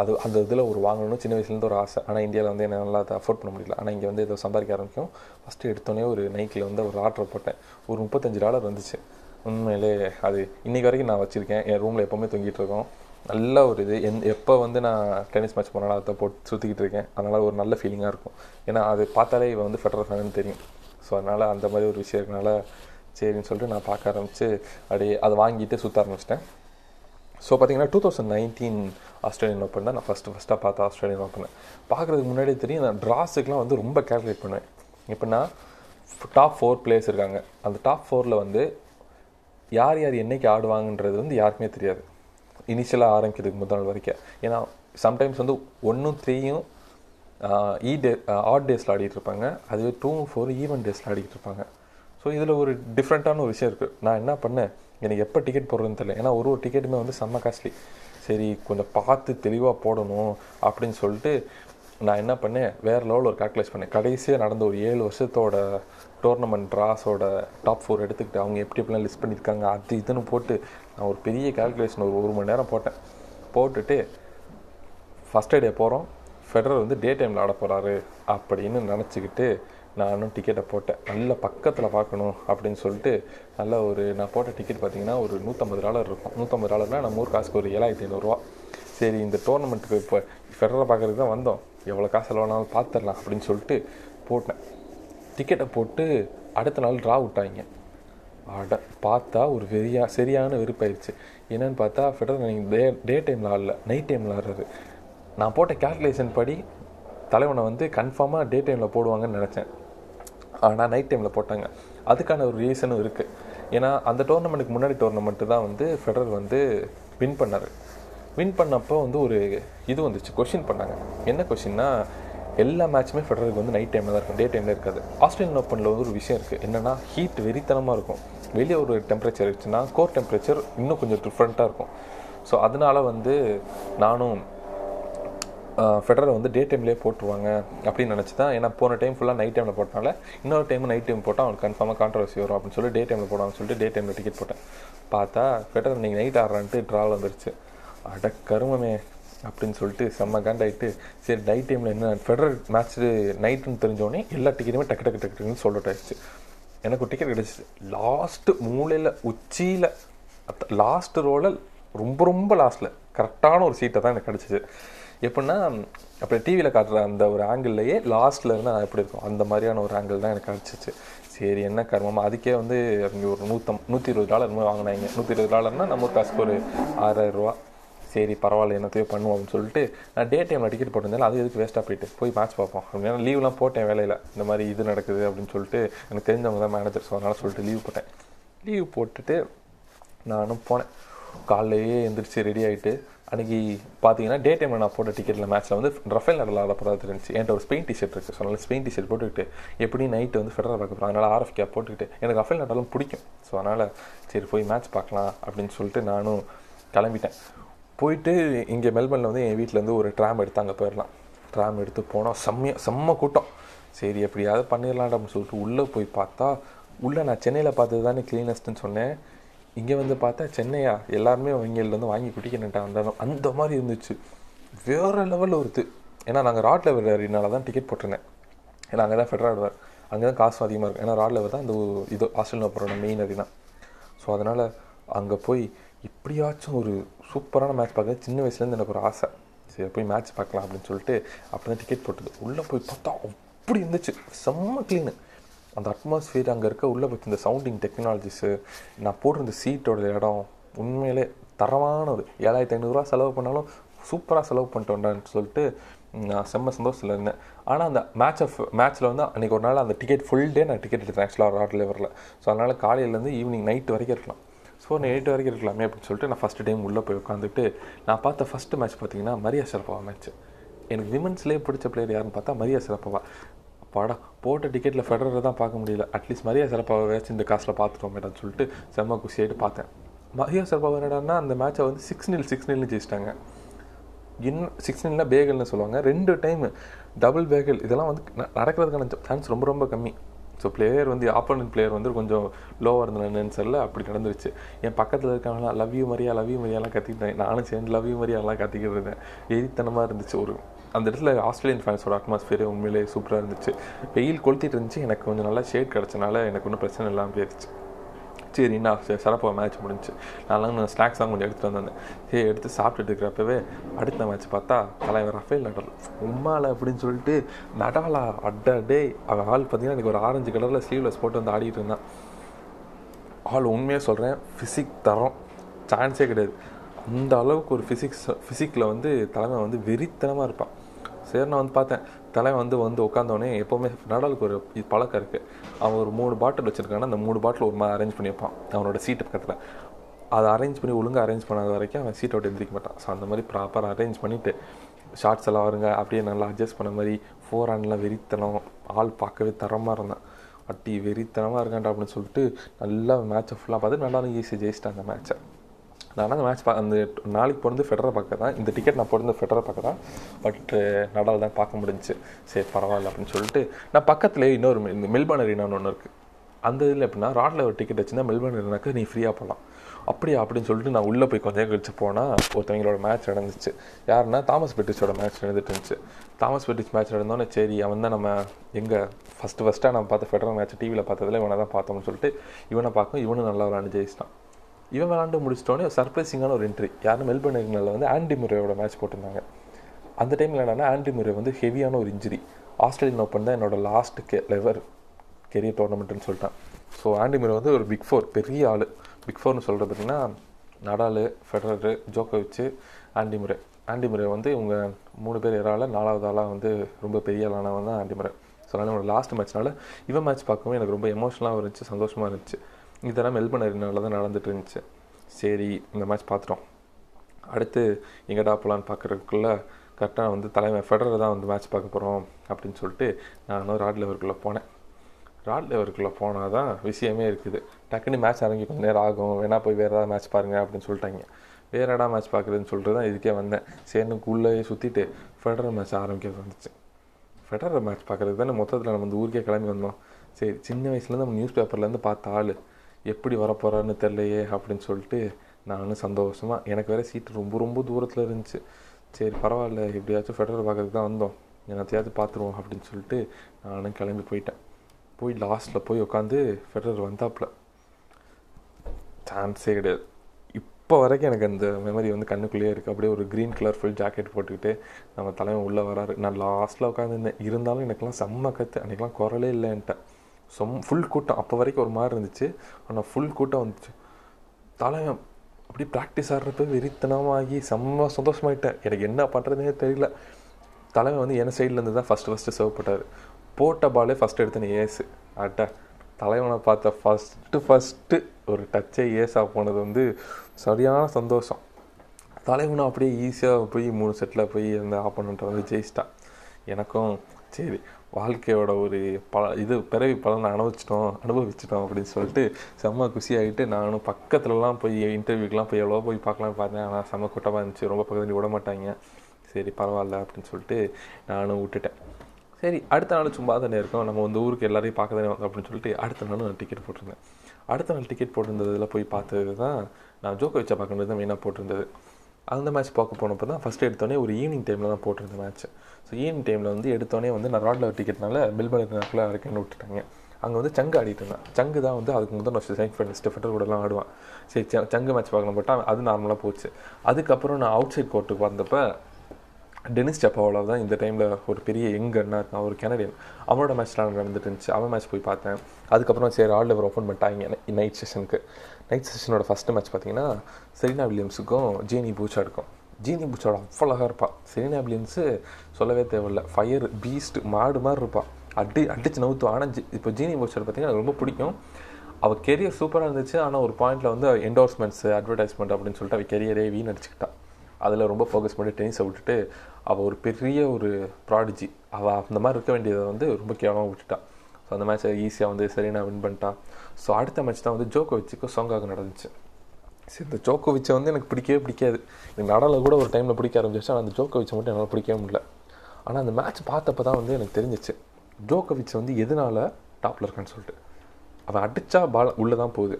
அது அந்த இதில் ஒரு வாங்கணும்னு சின்ன வயசுலேருந்து ஒரு ஆசை. ஆனால் இந்தியாவில் வந்து என்ன நல்லா அதை அஃபோர்ட் பண்ண முடியல. ஆனால் இங்கே வந்து இதை சம்பாதிக்க ஆரம்பிக்கும். ஃபஸ்ட்டு எடுத்தோடனே ஒரு நைக்கில் வந்து ஒரு ஆர்டர் போட்டேன். ஒரு முப்பத்தஞ்சு டாலர் வந்துச்சு. உண்மையிலே அது இன்றைக்கி வரைக்கும் நான் வச்சுருக்கேன். என் ரூமில் எப்போவுமே தொங்கிட்டு இருக்கோம். நல்ல ஒரு இது. எந் எப்போ வந்து நான் டென்னிஸ் மேட்ச் போனாலும் அதை போட்டு சுற்றிக்கிட்டு இருக்கேன். அதனால் ஒரு நல்ல ஃபீலிங்காக இருக்கும். ஏன்னா அது பார்த்தாலே இவன் வந்து ஃபெடரல் ஃபேனு தெரியும். ஸோ அதனால் அந்த மாதிரி ஒரு விஷயம் இருக்கனால சரின்னு சொல்லிட்டு நான் பார்க்க ஆரம்பித்து அப்படியே அதை வாங்கிட்டு சுற்ற ஆரம்பிச்சிட்டேன். ஸோ பார்த்தீங்கன்னா two thousand nineteen Australian open தான் நான் ஃபஸ்ட்டு ஃபஸ்ட்டாக பார்த்தேன் ஆஸ்திரேலியன் ஓப்பன் பார்க்குறதுக்கு முன்னாடியே தெரியும் நான் ட்ராஸுக்குலாம் வந்து ரொம்ப கேல்குலேட் பண்ணுவேன். எப்படின்னா டாப் ஃபோர் பிளேயர்ஸ் இருக்காங்க. அந்த டாப் ஃபோரில் வந்து யார் யார் என்னைக்கு ஆடுவாங்கன்றது வந்து யாருக்குமே தெரியாது. இனிஷியலாக ஆரம்பிக்கிறதுக்கு முதல் நாள் வரைக்கும். ஏன்னா சம்டைம்ஸ் வந்து ஒன்றும் த்ரீயும் இ டே ஆட் டேஸில் ஆடிட்டு இருப்பாங்க. அதுவே டூ ஃபோர் ஈவன் டேஸில் ஆடிக்கிட்டு இருப்பாங்க. ஸோ இதில் ஒரு டிஃப்ரெண்ட்டான ஒரு விஷயம் இருக்குது நான் என்ன பண்ணேன்? எனக்கு எப்போ டிக்கெட் போடுறதுன்னு தெரியல. ஏன்னா ஒரு ஒரு டிக்கெட்டுமே வந்து செம்ம காஸ்ட்லி சரி கொஞ்சம் பார்த்து தெளிவாக போடணும் அப்படின்னு சொல்லிட்டு நான் என்ன பண்ணேன்? வேறு லெவலில் ஒரு கால்குலேட் பண்ணேன். கடைசியாக நடந்த ஒரு ஏழு வருஷத்தோட டோர்னமெண்ட் ட்ராஸோட டாப் ஃபோர் எடுத்துக்கிட்டு அவங்க எப்படி எப்படிலாம் லிஸ்ட் பண்ணியிருக்காங்க அது இதுன்னு போட்டு நான் ஒரு பெரிய கால்குலேஷன் ஒரு ஒரு மணி நேரம் போட்டேன். போட்டுட்டு ஃபஸ்ட் டே போகிறோம் ஃபெடரர் வந்து டே டைமில் ஆட போகிறாரு அப்படின்னு நினச்சிக்கிட்டு நானும் டிக்கெட்டை போட்டேன். நல்ல பக்கத்தில் பார்க்கணும் அப்படின்னு சொல்லிட்டு நல்ல ஒரு நான் போட்ட டிக்கெட் பார்த்தீங்கன்னா ஒரு நூற்றம்பது டாலர் இருக்கும். நூற்றம்பது டாலர்னால் நம்ம ஊர் காசுக்கு ஒரு ஏழாயிரத்தி ஐநூறுரூவா சரி இந்த டோர்னமெண்ட்டுக்கு இப்போ ஃபெடரரை பார்க்குறதுக்கு தான் வந்தோம். எவ்வளோ காசு செலவானாலும் பார்த்துடலாம் அப்படின்னு சொல்லிட்டு போட்டேன். டிக்கெட்டை போட்டு அடுத்த நாள் ட்ரா விட்டாங்க. அட பார்த்தா ஒரு வெறியா சரியான வெறுப்பாயிருச்சு. என்னென்னு பார்த்தா ஃபெடரர் நீங்கள் டே டே டைமில் ஆடல. நைட் டைமில் ஆடுறாரு. நான் போட்ட கேல்குலேஷன் படி தலைவனை வந்து கன்ஃபார்மாக டே டைமில் போடுவாங்கன்னு நினச்சேன். ஆனால் நைட் டைமில் போட்டாங்க. அதுக்கான ஒரு ரீசனும் இருக்குது ஏன்னா அந்த டோர்னமெண்ட்டுக்கு முன்னாடி டோர்னமெண்ட்டு தான் வந்து ஃபெடரர் வந்து வின் பண்ணார். வின் பண்ணப்போ வந்து ஒரு இது வந்துச்சு கொஷின் பண்ணாங்க. என்ன கொஷின்னா எல்லா மேட்சுமே ஃபெடரருக்கு வந்து நைட் டைமில் தான் இருக்கும் டே டைமில் இருக்காது. ஆஸ்திரேலியன் ஓப்பனில் வந்து ஒரு விஷயம் இருக்குது என்னென்னா ஹீட் வெறித்தனமாக இருக்கும். வெளியே ஒரு டெம்பரேச்சர் இருந்துச்சுன்னா கோர் டெம்பரேச்சர் இன்னும் கொஞ்சம் டிஃப்ரெண்ட்டாக இருக்கும். ஸோ அதனால வந்து நானும் ஃபெடரை வந்து டே டைம்லேயே போட்டுருவாங்க அப்படின்னு நினச்சி தான் ஏன்னா போன டைம் ஃபுல்லாக நைட் டைமில் போட்டனால இன்னொரு டைம் நைட் டைம் போட்டால் அவனுக்கு கன்ஃபார்மாக கான்ட்ரவர்சி வரும் அப்படின்னு சொல்லி டே டைமில் போடுவாங்கன்னு சொல்லிட்டு டே டைமில் டிக்கெட் போட்டேன். பார்த்தா ஃபெடர் நீங்கள் நைட் ஆடுறான்ட்டு ட்ராவல் வந்துருச்சு. அட கருமமே அப்படின்னு சொல்லிட்டு செம்ம காண்டாயிட்டு சரி நைட் டைமில் என்ன ஃபெடரல் மேட்ச்சு நைட்டுன்னு தெரிஞ்சோடனே எல்லா டிக்கெட்டுமே டக்கு டக்கு டக்கு டக்குன்னு சொல்லிட்டு ஆயிடுச்சு. எனக்கு ஒரு டிக்கெட் கிடச்சிச்சு. லாஸ்ட்டு மூலையில் உச்சியில் லாஸ்ட்டு ரோவில் ரொம்ப ரொம்ப லாஸ்ட்டில் கரெக்டான ஒரு சீட்டை தான் எனக்கு கிடச்சிச்சு. எப்படின்னா அப்படி டிவியில் காட்டுற அந்த ஒரு ஆங்கிள்லையே லாஸ்ட்டில் இருந்து நான் எப்படி இருக்கும் அந்த மாதிரியான ஒரு ஆங்கிள் தான் எனக்கு கிடச்சிச்சு சரி என்ன கர்மமாக அதுக்கே வந்து அவங்க ஒரு நூற்றம் நூற்றி இருபது டாலர் வாங்கினாங்க. நூற்றி இருபது டாலர்னால் நம்ம காசுக்கு ஒரு ஆறாயிரம் ரூபா. சரி பரவாயில்ல என்னத்தையோ பண்ணுவோம் அப்படின்னு சொல்லிட்டு நான் டே டைமில் டிக்கெட் போட்டிருந்தாலும் அது எதுக்கு வேஸ்ட்டாக போயிட்டு? போய் மேட்ச் பார்ப்போம். அப்படின்னா லீவ்லாம் போட்டேன் வேலையில். இந்த மாதிரி இது நடக்குது அப்படின்னு சொல்லிட்டு எனக்கு தெரிஞ்சவங்க தான் மேனேஜர் ஸோ அதனால் சொல்லிட்டு லீவ் போட்டேன். லீவ் போட்டுட்டு நானும் போனேன். காலையிலேயே எந்திரிச்சு ரெடி ஆகிட்டு அன்றைக்கி பார்த்தீங்கன்னா டே டைமில் நான் போட்ட டிக்கெட்டில் மேட்ச்சில் வந்து ரஃபேல் நடல ஆடப்படாத இருந்துச்சு என்கிட்ட ஒரு ஸ்பெயின் டிஷர்ட் இருக்குது ஸோ அதனால் ஸ்பெயின் டிஷர்ட் போட்டுக்கிட்டு எப்படி நைட்டு வந்து ஃபெடரல் பார்க்க போகிறோம் அதனால் ஆர்எஃப் கேப் போட்டுக்கிட்டு எனக்கு ரஃபேல் நடாலும் பிடிக்கும். ஸோ அதனால் சரி போய் மேட்ச் பார்க்கலாம் அப்படின்னு சொல்லிட்டு நானும் கிளம்பிட்டேன். போயிட்டு இங்கே மெல்பர்னில் வந்து என் வீட்டிலேருந்து ஒரு ட்ராம் எடுத்து அங்கே போயிடலாம் ட்ராம் எடுத்து போனோம். செம்மையாக செம்ம கூட்டம். சரி எப்படியாவது பண்ணிடலாம் அப்படின்னு சொல்லிட்டு உள்ளே போய் பார்த்தா உள்ளே நான் சென்னையில் பார்த்தது தானே க்ளீனஸ்ட்டுன்னு சொன்னேன். இங்கே வந்து பார்த்தா சென்னையா? எல்லாருமே வங்கியிலேருந்து வாங்கி குடிக்கணுன்ட்டா அந்த அந்த மாதிரி இருந்துச்சு. வேறு லெவலில் ஒருத்து. ஏன்னா நாங்கள் ராட் லெவல் அரினால தான் டிக்கெட் போட்டிருந்தேன். ஏன்னா அங்கே தான் ஃபெடரல் ஆடுவார். அங்கே தான் காசு அதிகமாக இருக்கும். ஏன்னா ராட் லெவல் தான் அந்த இது ஆஸ்திரேலியா போகிறோட மெயின் அரினா ஸோ அதனால் அங்கே போய் இப்படியாச்சும் ஒரு சூப்பரான மேட்ச் பார்க்க சின்ன வயசுலேருந்து எனக்கு ஒரு ஆசை. சரி போய் மேட்ச் பார்க்கலாம் அப்படின்னு சொல்லிட்டு அப்படி தான் டிக்கெட் போட்டது. உள்ளே போய் பார்த்தா அப்படி இருந்துச்சு. செம்ம க்ளீனு அந்த அட்மாஸ்ஃபியர் அங்கே இருக்க உள்ளே வச்சு இந்த சவுண்டிங் டெக்னாலஜிஸு நான் போட்டிருந்த சீட்டோட இடம் உண்மையிலே தரமானது. ஏழாயிரத்தி ஐநூறுரூவா செலவு பண்ணாலும் சூப்பராக செலவு பண்ணிட்டு சொல்லிட்டு நான் செம்ம சந்தோஷத்தில் இருந்தேன். ஆனால் அந்த மேட்ச் ஆஃப் மேட்ச்சில் வந்து அன்றைக்கி ஒரு நாள் அந்த டிக்கெட் ஃபுல் டே நான் டிக்கெட் எடுத்தேன். ஆக்சுவலாக ராட் லெவரில் ஸோ அதனால் காலையிலேருந்து ஈவினிங் நைட்டு வரைக்கும் இருக்கலாம். ஸோ நைட்டு வரைக்கும் இருக்கலாமே அப்படின்னு சொல்லிட்டு நான் ஃபஸ்ட்டு டைம் உள்ளே போய் உட்காந்துட்டு நான் பார்த்த ஃபஸ்ட்டு மேட்ச் பார்த்தீங்கன்னா மரியா ஷரப்பவா மேட்ச் எனக்கு விமன்ஸ்லேயே பிடிச்ச பிளேயர் யாருன்னு பார்த்தா மரியா சிறப்பவா. படம் போட்ட டிக்கெட்டில் ஃபெடரரை தான் பார்க்க முடியல. அட்லீஸ்ட் மரியா சிறப்பாக வேச்சு இந்த காசில் பார்த்துட்டோம் மேடம் சொல்லிட்டு செம்ம குசியாயிட்டு பார்த்தேன். மரியா சிறப்பாக என்னடான்னா அந்த மேட்சை வந்து சிக்ஸ் நில் சிக்ஸ் நில்னு ஜெயிச்சிட்டாங்க. இன்னும் சிக்ஸ் நில்னா பேகல்னு சொல்லுவாங்க. ரெண்டு டைம் டபுள் பேகல் இதெல்லாம் வந்து நடக்கிறதுக்கான சான்ஸ் ரொம்ப ரொம்ப கம்மி. ஸோ பிளேயர் வந்து ஆப்போனன்ட் பிளேயர் வந்து கொஞ்சம் லோவாக இருந்தேன்னு சொல்ல அப்படி நடந்துருச்சு. என் பக்கத்தில் இருக்கவங்களாம் love you Maria love you மரியாலாம் கத்திக்கிட்டேன் நானும் சேர்ந்து லவ் யூ மரியாலாம் கத்திக்கிட்டு இருந்தேன். எரித்தனமாக இருந்துச்சு ஒரு அந்த இடத்துல ஆஸ்திரேலியன் ஃபேன்ஸோட அட்மாஸ்பியரே உண்மையிலே சூப்பராக இருந்துச்சு. வெயில் கொளுத்திட்டு இருந்துச்சு. எனக்கு கொஞ்சம் நல்லா ஷேட் கிடச்சனால எனக்கு ஒன்றும் பிரச்சனை இல்லாமல் போயிருச்சு. சரி நான் சிறப்பாக மேட்ச் முடிஞ்சுச்சு. நான்லாம் நான் ஸ்நாக்ஸ் தான் கொஞ்சம் எடுத்துகிட்டு வந்திருந்தேன். சரி எடுத்து சாப்பிட்டுட்டு இருக்கிறப்பவே அடுத்த மேட்ச் பார்த்தா தலைவர் ரஃபேல் நடால். உம்மால அப்படின்னு சொல்லிட்டு நடாலா அட்ட டே அவன் ஆள் பார்த்தீங்கன்னா எனக்கு ஒரு ஆரஞ்சு கலரில் ஸ்லீவ்லெஸ் போட்டு வந்து ஆடிட்டு இருந்தான் ஆள் உண்மையாக சொல்கிறேன் ஃபிசிக் தரம் சான்ஸே கிடையாது. அந்த அளவுக்கு ஒரு ஃபிசிக்ஸ் ஃபிசிக்கில் வந்து தலைமை வந்து வெறித்தனமாக இருப்பான். சரி நான் வந்து பார்த்தேன். தலைவன் வந்து வந்து உட்காந்தோடனே எப்போவுமே நடாலுக்கு ஒரு பழக்கம் இருக்குது அவன் ஒரு மூணு பாட்டில் வச்சுருக்காங்கன்னா அந்த மூணு பாட்டில் ஒரு மாதிரி அரேஞ்ச் பண்ணி வைப்பான். அவனோட சீட்டு பக்கத்தில். அதை அரேஞ்ச் பண்ணி ஒழுங்காக அரேஞ்ச் பண்ணாத வரைக்கும் அவன் சீட்டை விட்டு எந்திரிக்க மாட்டான். ஸோ அந்த மாதிரி ப்ராப்பராக அரேஞ்ச் பண்ணிவிட்டு ஷார்ட்ஸ் எல்லாம் வருங்க. அப்படியே நல்லா அட்ஜஸ்ட் பண்ண மாதிரி ஃபோர் ஹேண்ட்லாம் வெறித்தனம். ஆள் பார்க்கவே தரமாக இருந்தான். அட்டி வெறித்தனமாக இருக்கான்டா அப்படின்னு சொல்லிட்டு நல்லா மேட்சை ஃபுல்லாக பார்த்து நல்லா ஈஸியாக ஜெயிச்சிட்டேன் அந்த மேட்சை நான் அந்த மேட்ச் பா அந்த நாளைக்கு பிறந்து ஃபெடரை பார்க்க தான் இந்த டிக்கெட் நான் பிறந்து ஃபெடரை பார்க்க தான் பட் நடால் தான் பார்க்க முடிஞ்சுச்சு சரி பரவாயில்ல அப்படின்னு சொல்லிட்டு நான் பக்கத்துலேயே இன்னொரு இந்த மெல்பர்ன் அரினான்னு ஒன்று இருக்குது அந்த இதில் எப்படின்னா ராட்ல ஒரு டிக்கெட் வச்சுருந்தா மெல்பர்ன் அரினாக்கு நீ ஃப்ரீயாக போகலாம் அப்படியா அப்படின்னு சொல்லிட்டு நான் உள்ளே போய் கொஞ்சம் கழிச்சு போனால் ஒருத்தவங்களோட மேட்ச் நடந்துச்சு. யாருன்னா தாமஸ் பெட்டிஸோட மேட்ச் நடந்துட்டு இருந்துச்சு. தாமஸ் பெட்டிஸ் மேட்ச் நடந்தோன்னே சரி அவன் தான் நம்ம எங்கே ஃபஸ்ட்டு ஃபஸ்ட்டாக நம்ம பார்த்த ஃபெடரல் மேட்ச் டிவியில் பார்த்ததுல இவனை தான் பார்த்தோம்னு சொல்லிட்டு இவனை பார்க்கும் இவனும் நல்லா விளாண்டு ஜெயிச்சிட்டான். இவன் விளாண்டு முடிச்சிட்டோன்னே சர்ப்ரைசிங்கான ஒரு என்ட்ரி யாரும் மெல்பர்ன் அரினால வந்து ஆண்டி முறையோட மேட்ச் போட்டிருந்தாங்க. அந்த டைமில் என்னென்னா ஆண்டி முறை வந்து ஹெவியான ஒரு இன்ஜுரி ஆஸ்திரேலியன் ஓப்பன் தான் என்னோடய லாஸ்ட் கே லெவர் கெரியர் டோர்னமெண்ட்டுன்னு சொல்லிட்டான். ஸோ ஆண்டி முறை வந்து ஒரு பிக் ஃபோர் பெரிய ஆள். பிக் ஃபோர்னு சொல்கிறது பார்த்தீங்கன்னா நடாலு ஃபெடரரு ஜோக்கோவிச்சு ஆண்டி முறை ஆண்டி முறை வந்து இவங்க மூணு பேர் ஏறால நாலாவது ஆளாக வந்து ரொம்ப பெரிய ஆளானவன் தான் ஆண்டி முறை ஸோ அதனால் என்னோட லாஸ்ட் மேட்ச்னால இவன் மேட்ச் பார்க்கவும் எனக்கு ரொம்ப எமோஷனலாக இருந்துச்சு சந்தோஷமாக இருந்துச்சு. இதெல்லாம் மெல்பனரினால தான் நடந்துட்டு இருந்துச்சு சரி இந்த மேட்ச் பார்த்துட்டோம் அடுத்து எங்கடா போகலான்னு பார்க்குறதுக்குள்ள கரெக்டாக வந்து தலைமை ஃபெடரர் தான் வந்து மேட்ச் பார்க்க போகிறோம் அப்படின்னு சொல்லிட்டு நானும் ராட் லெவருக்குள்ளே போனேன். ராட் லெவருக்குள்ளே போனால் தான் விஷயமே இருக்குது. டக்குன்னு மேட்ச் இறங்கி கொஞ்சம் நேரம் ஆகும். வேணா போய் வேறு ஏதாவது மேட்ச் பாருங்கள் அப்படின்னு சொல்லிட்டாங்க. வேற இடம் மேட்ச் பார்க்குறதுன்னு சொல்லிட்டு தான் இதுக்கே வந்தேன். சரினுக்கு சுற்றிட்டு ஃபெடரல் மேட்ச் ஆரம்பிக்க வந்துச்சு. ஃபெடரல் மேட்ச் பார்க்குறது தானே மொத்தத்தில் நம்ம வந்து ஊருக்கே கிளம்பி வந்தோம். சரி சின்ன வயசுலேருந்து நம்ம நியூஸ் பேப்பர்லேருந்து பார்த்த ஆள். எப்படி வரப்போகிறான்னு தெரிலையே அப்படின்னு சொல்லிட்டு நானும் சந்தோஷமாக எனக்கு வேறு சீட்டு ரொம்ப ரொம்ப தூரத்தில் இருந்துச்சு. சரி பரவாயில்ல எப்படியாச்சும் ஃபெடரல் பார்க்கறதுக்கு தான் வந்தோம். என்னத்தையாவது பார்த்துருவோம் அப்படின்னு சொல்லிட்டு நானும் கிளம்பி போயிட்டேன். போய் லாஸ்ட்டில் போய் உட்காந்து ஃபெடரர் வந்தாப்புல. சான்ஸே கிடையாது. இப்போ வரைக்கும் எனக்கு அந்த மெமரி வந்து கண்ணுக்குள்ளேயே இருக்குது அப்படியே ஒரு க்ரீன் கலர் ஃபுல் ஜாக்கெட் போட்டுக்கிட்டு நம்ம தலைவன் உள்ளே வராரு. நான் லாஸ்ட்டில் உட்காந்துருந்தேன் இருந்தாலும் எனக்குலாம் செம்ம கற்று அன்றைக்கெலாம் குரலே என்கிட்ட சொம் ஃபுல் கூட்டம். அப்போ வரைக்கும் ஒரு மாதிரி இருந்துச்சு. ஆனால் ஃபுல் கூட்டம் வந்துச்சு. தலைவன் அப்படி ப்ராக்டிஸ் ஆடுறப்ப வெறித்தனமாகி செம்ம சந்தோஷமாயிட்டேன். எனக்கு என்ன பண்ணுறதுனே தெரியல. தலைவன் வந்து என் சைட்லேருந்து தான் ஃபஸ்ட்டு ஃபஸ்ட்டு சர்வ் போட்ட பாலே ஃபஸ்ட்டு எடுத்தேன் ஏசு அட்டா தலைவனை பார்த்த ஃபஸ்ட்டு ஃபஸ்ட்டு ஒரு டச்சே ஏஸாக போனது வந்து சரியான சந்தோஷம். தலைவனை அப்படியே ஈஸியாக போய் மூணு செட்டில் போய் அந்த ஆப்போனண்ட்டை வந்து ஜெயிச்சிட்டான். எனக்கும் சரி வாழ்க்கையோட ஒரு பல இது பிறவி பலனை அனுபவிச்சிட்டோம் அனுபவிச்சிட்டோம் அப்படின்னு சொல்லிட்டு செம்ம குஷியாகிட்டு நானும் பக்கத்துலலாம் போய் இன்டர்வியூக்கெலாம் போய் எவ்வளோ போய் பார்க்கலாம் பார்த்தேன். ஆனால் செம்ம கூட்டமாக இருந்துச்சு. ரொம்ப பக்கத்துலேயும் விட மாட்டாங்க. சரி பரவாயில்ல அப்படின்னு சொல்லிட்டு நானும் விட்டுட்டேன். சரி அடுத்த நாள் சும்மா தானே இருக்கோம். நம்ம வந்து ஊருக்கு எல்லாரையும் பார்க்க தானே வந்தோம் அப்படின்னு சொல்லிட்டு அடுத்த நாள் நான் டிக்கெட் போட்டிருந்தேன். அடுத்த நாள் டிக்கெட் போட்டிருந்ததில் போய் பார்த்தது தான் நான் ஜோக்கோவிச்சை பார்க்கறது தான் மெயினாக போட்டிருந்தது. அந்த மேட்ச் பார்க்க போனப்போ தான் ஃபஸ்ட்டு எடுத்தோடனே ஒரு ஈவினிங் டைமில் தான் போட்டிருந்த மேட்ச் ஸோ ஈவினிங் டைமில் வந்து எடுத்தோடனே வந்து நான் ராட்ல டிக்கெட்னால மெல்பர்ன் நேரத்தில் இருக்கேன்னு விட்டுட்டாங்க. அங்கே வந்து சங்கு ஆடிட்டு இருந்தேன். சங்கு தான் வந்து அதுக்கு முதல் நான் ஃப்ரெண்ட் ஃபைனலிஸ்ட் கூடலாம் ஆடுவான். சரி சங்கு மேட்ச் பார்க்கலாம் போட்டால் அது நார்மலாக போச்சு. அதுக்கப்புறம் நான் அவுட் சைட் கோர்ட்டுக்கு வந்தப்போ டெனிஸ் செப்பாவோட தான் இந்த டைமில் ஒரு பெரிய யங் அண்ணா இருக்கான் ஒரு கெனடியன் அவனோட மேட்ச்லாம் நடந்துட்டு இருந்துச்சு அவன் மேட்ச் போய் பார்த்தேன். அதுக்கப்புறம் சரி ஆல் லெவர் ஓப்பன் பண்ணிட்டாங்க நைட் செஷனுக்கு நைட் செஷனோட ஃபஸ்ட்டு மேட்ச் பார்த்தீங்கன்னா செரீனா வில்லியம்ஸுக்கும் ஜேனி பூச்சா இருக்கும் ஜீனி பூச்சோட அவ்வளோ அழகாக இருப்பாள் செரீனா வில்லியம்ஸு சொல்லவே தேவையில்ல. ஃபயர் பீஸ்ட் மாடு மாதிரி இருப்பாள் அடி அடிச்சு நவுத்துவா ஆனால் ஜி இப்போ ஜீனி பூச்சோட பார்த்தீங்கன்னா எனக்கு ரொம்ப பிடிக்கும். அவள் கெரியர் சூப்பராக இருந்துச்சு. ஆனால் ஒரு பாயிண்டில் வந்து என்டோர்ஸ்மெண்ட்ஸ் அட்வர்டைஸ்மெண்ட் அப்படின்னு சொல்லிட்டு அவள் கெரியரே வீணடிச்சுக்கிட்டா அதில் ரொம்ப ஃபோக்கஸ் பண்ணி டென்னிஸை விட்டுட்டு அவள் ஒரு பெரிய ஒரு ப்ராடிஜி அவள் அந்த மாதிரி இருக்க வேண்டியதை வந்து ரொம்ப கேவலமாக விட்டுட்டான் ஸோ அந்த மேட்ச்சை ஈஸியாக வந்து சரி நான் வின் பண்ணிட்டான் ஸோ அடுத்த மேட்ச் தான் வந்து ஜோக்கோ வச்சுக்கோ சோங்காக நடந்துச்சு. சரி இந்த ஜோக்கோவிச்சை வந்து எனக்கு பிடிக்கவே பிடிக்காது. எனக்கு நடனில் கூட ஒரு டைமில் பிடிக்க ஆரம்பிச்சிச்சு ஆனால் அந்த ஜோக்கோவிச்சை மட்டும் என்னால் பிடிக்கவே முடியல. ஆனால் அந்த மேட்ச் பார்த்தப்ப தான் வந்து எனக்கு தெரிஞ்சிச்சு ஜோக்கோவிச் வந்து எதனால டாப்பில் இருக்கான்னு சொல்லிட்டு. அவன் அடித்தா பால் உள்ளே தான் போகுது.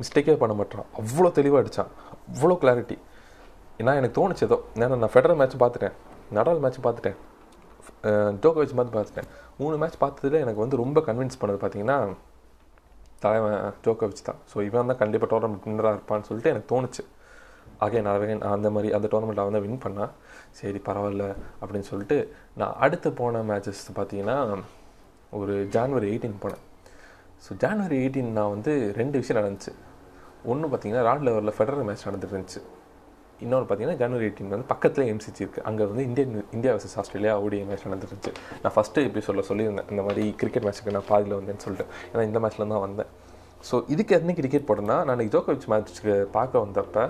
மிஸ்டேக்கே பண்ண மாட்டான். அவ்வளோ தெளிவாக அடித்தான் அவ்வளோ கிளாரிட்டி ஏன்னா எனக்கு தோணுச்சு ஏதோ. ஏன்னா நான் ஃபெடரல் மேட்ச் பார்த்துட்டேன். நடல் மேட்ச் பார்த்துட்டேன். ஜோக்கோவிச் மாதிரி பார்த்துட்டேன். மூணு மேட்ச் பார்த்ததுல எனக்கு வந்து ரொம்ப கன்வின்ஸ் பண்ணது பார்த்தீங்கன்னா தலைவன் ஜோக்கோவிச் தான். ஸோ இவன் தான் கண்டிப்பாக டோர்னமெண்ட் வின்னராக இருப்பான்னு சொல்லிட்டு எனக்கு தோணுச்சு. அகைன் அகைன் அந்த மாதிரி அந்த டோர்னமெண்ட் அவன் தான் வின் பண்ணான் சரி பரவாயில்ல அப்படின்னு சொல்லிட்டு நான் அடுத்து போன மேட்சஸ் பார்த்தீங்கன்னா ஒரு ஜான்வரி எயிட்டீன் போனேன். ஸோ ஜான்வரி எயிட்டீன் நான் வந்து ரெண்டு விஷயம் நடந்துச்சு. ஒன்று பார்த்தீங்கன்னா ராட் லெவலில் ஃபெடரல் மேட்ச் நடந்துட்டு இருந்துச்சு. இன்னொன்று பார்த்தீங்கன்னா ஜனவரி எயிட்டீன் வந்து பக்கத்தில் எம்சிசி இருக்குது அங்கே வந்து இந்தியன் இந்தியா வர்சஸ் ஆஸ்திரேலியா ஓடிய மேட்ச் நடந்துருச்சு நான் ஃபஸ்ட்டு எபிசோடில் சொல்லியிருந்தேன். இந்த மாதிரி கிரிக்கெட் மேட்ச்சுக்கு நான் பாதியில் வந்தேன்னு சொல்லிட்டு. ஏன்னா இந்த மேட்ச்சில் தான் வந்தேன். ஸோ இதுக்கு எத்தனை கிரிக்கெட் போட்டேன்னா நான் ஜோக்கோவிச் மேட்ச்சுக்கு பார்க்க வந்தப்போ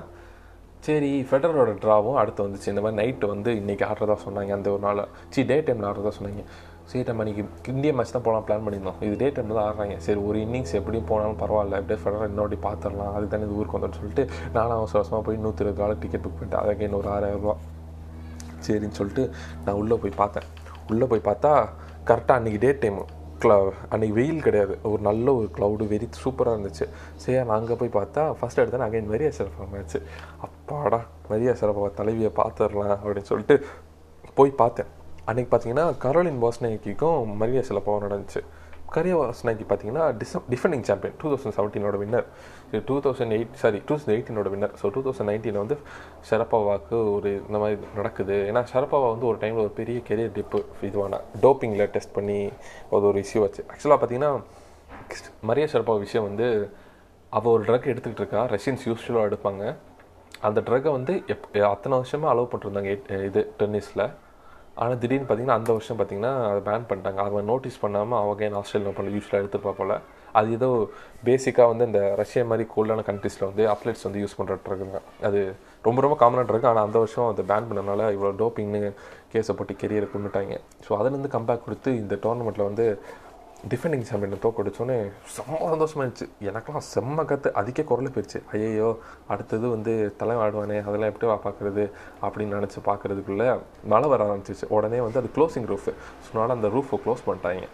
சரி ஃபெடரோட ட்ராவும் அடுத்து வந்துச்சு. இந்த மாதிரி நைட்டு வந்து இன்றைக்கி ஆடுறதா சொன்னாங்க. அந்த ஒரு நாள் சி டே டைமில் ஆடுறதா சொன்னாங்க. சரி நம்ம இன்றைக்கி இந்திய மேட்ச் தான் போகலாம் பிளான் பண்ணியிருந்தோம். இது டே டைமில் தான் ஆடுறாங்க. சரி ஒரு இன்னிங்ஸ் எப்படியும் போனாலும் பரவாயில்ல. எப்படியே ஃபெடரல் இன்னொரு பார்த்துடலாம். அது தானே இது ஊருக்கு வந்தோம்னு சொல்லிட்டு நானும் அவசர அவசரமாக போய் நூற்றி இருபது டாலர் டிக்கெட் புக் பண்ணிட்டேன் அதுக்கு இன்னொரு ஆறாயிரரூபா சரின்னு சொல்லிட்டு நான் உள்ளே போய் பார்த்தேன். உள்ளே போய் பார்த்தா கரெக்டாக அன்றைக்கி டே டைமு க்ள அன்றைக்கி வெயில் கிடையாது. ஒரு நல்ல ஒரு க்ளவுடு வெரி சூப்பராக இருந்துச்சு. சரி நான் அங்கே போய் பார்த்தா ஃபஸ்ட் எடுத்தேன். அகைன் மரியா சிறப்பாக மேட்ச்சு அப்பாடா மரியா சிறப்பாக தலைவியை பார்த்துடலாம் அப்படின்னு சொல்லிட்டு போய் பார்த்தேன். அன்றைக்கி பார்த்தீங்கன்னா கரோலின் பாஸ்னேக்கிக்கும் மரியா சிலப்பாவும் நடந்துச்சு. கரியா வாஸ்னாக்கி பார்த்தீங்கன்னா டிச defending champion two thousand செவன்டீனோட winner two thousand eight sorry two thousand எயிட்டீனோட winner so two thousand நைன்டீனில் வந்து ஷரப்பாவாக்கு ஒரு இந்த மாதிரி நடக்குது. ஏன்னா ஷரப்பாவா வந்து ஒரு டைமில் ஒரு பெரிய கெரியர் டிப்பு இதுவான. டோப்பிங்கில் டெஸ்ட் பண்ணி அது ஒரு இஷ்யூ ஆச்சு. ஆக்சுவலாக பார்த்தீங்கன்னா மரியா ஷரப்பா விஷயம் வந்து அவள் ஒரு ட்ரக் எடுத்துக்கிட்டு இருக்கா. ரஷ்யன்ஸ் யூஸ்வலாக எடுப்பாங்க. அந்த ட்ரக்கை வந்து எப் அத்தனை வருஷமாக அலோவ் பண்ணிருந்தாங்க இது டென்னிஸில் ஆனால் திடீர்னு பார்த்தீங்கன்னா அந்த வருஷம் பார்த்தீங்கன்னா அதை பேன் பண்ணிட்டாங்க. அவன் நோட்டீஸ் பண்ணாமல் அவங்க ஏன் ஆஸ்திரேலியா பண்ணல யூஸ்ஃபுல்லாக எடுத்துருப்பா போல் அது ஏதோ பேசிக்காக வந்து இந்த ரஷ்யா மாதிரி கோல்டான கண்ட்ரீஸில் வந்து அத்லெட்ஸ் வந்து யூஸ் பண்ணுற ட்ரக் அது ரொம்ப ரொம்ப காமனாக ட்ரக் ஆனால் அந்த வருஷம் அதை பேன் பண்ணனால இவ்வளோ டோப்பிங்னு கேஸை போட்டு கெரியரை கொண்டுட்டாங்க. ஸோ அதுலேருந்து கம்பேக் கொடுத்து இந்த டோர்னமெண்ட்டில் வந்து டிஃபெண்டிங் சாம்பியனை தோக்கடிச்சோன்னே செம்ம சந்தோஷமாக இருந்துச்சு எனக்கெல்லாம் செம்ம கற்று அதுக்கே குரல் போயிடுச்சு ஐயையோ அடுத்தது வந்து தலை ஆடுவானே அதெல்லாம் எப்படி வா பார்க்குறது அப்படின்னு நினச்சி பார்க்குறதுக்குள்ளே மழை வர ஆரம்பிச்சிச்சு உடனே வந்து அது க்ளோசிங் ரூஃபு ஸோ அந்த ரூஃபை க்ளோஸ் பண்ணிட்டாங்க.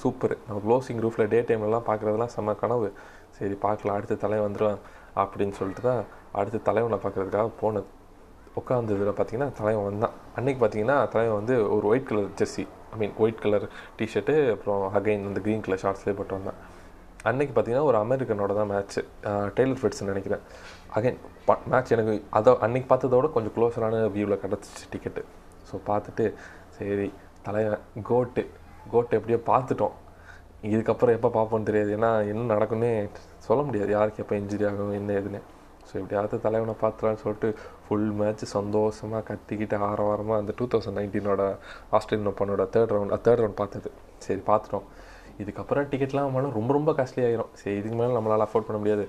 சூப்பர் நம்ம க்ளோசிங் ரூஃபில் டே டைம்லலாம் பார்க்குறதுலாம் செம்ம கனவு. சரி பார்க்கலாம். அடுத்த தலை வந்துடும் அப்படின்னு சொல்லிட்டு தான் அடுத்த தலைவனை பார்க்குறதுக்காக போனது உட்காந்ததில் பார்த்தீங்கன்னா தலைவன் வந்தான். அன்றைக்கி பார்த்தீங்கன்னா தலைவன் வந்து ஒரு white colour jersey I mean white colour T-shirt அப்புறம் அகைன் அந்த க்ரீன் கலர் ஷார்ட்ஸ்லேயே போட்டு வந்தேன். அன்னைக்கு பார்த்தீங்கன்னா ஒரு அமெரிக்கனோட தான் மேட்ச்சு டெய்லர் ஃபிட்ஸ் நினைக்கிறேன். அகைன் மேட்ச் எனக்கு அதை அன்னைக்கு பார்த்ததோட கொஞ்சம் க்ளோஸரான வியூவில் கிடச்சிச்சு டிக்கெட்டு ஸோ பார்த்துட்டு சரி தலைவன் கோட்டு கோட்டு எப்படியோ பார்த்துட்டோம். இதுக்கப்புறம் எப்போ பார்ப்போன்னு தெரியாது. ஏன்னா என்ன நடக்கும்னே சொல்ல முடியாது. யாருக்கு எப்போ இன்ஜுரி ஆகும் என்ன ஏதுன்னு. ஸோ எப்படியாவது தலைவனை பார்த்துலான்னு சொல்லிட்டு ஃபுல் மேட்ச் சந்தோஷமாக கத்திக்கிட்டு ஆரவாரமாக அந்த டூ தௌசண்ட் நைன்டீனோட ஆஸ்திரேலியன் ஓப்பனோட தேர்ட் ரவுண்ட் தேர்ட் ரவுண்ட் பார்த்தது. சரி பார்த்துட்டோம். இதுக்கப்புறம் டிக்கெட்லாம் வாங்கினா ரொம்ப ரொம்ப காஸ்ட்லி ஆகிரும் சரி இதுக்கு மேலே நம்மளால் அஃபோர்ட் பண்ண முடியாது.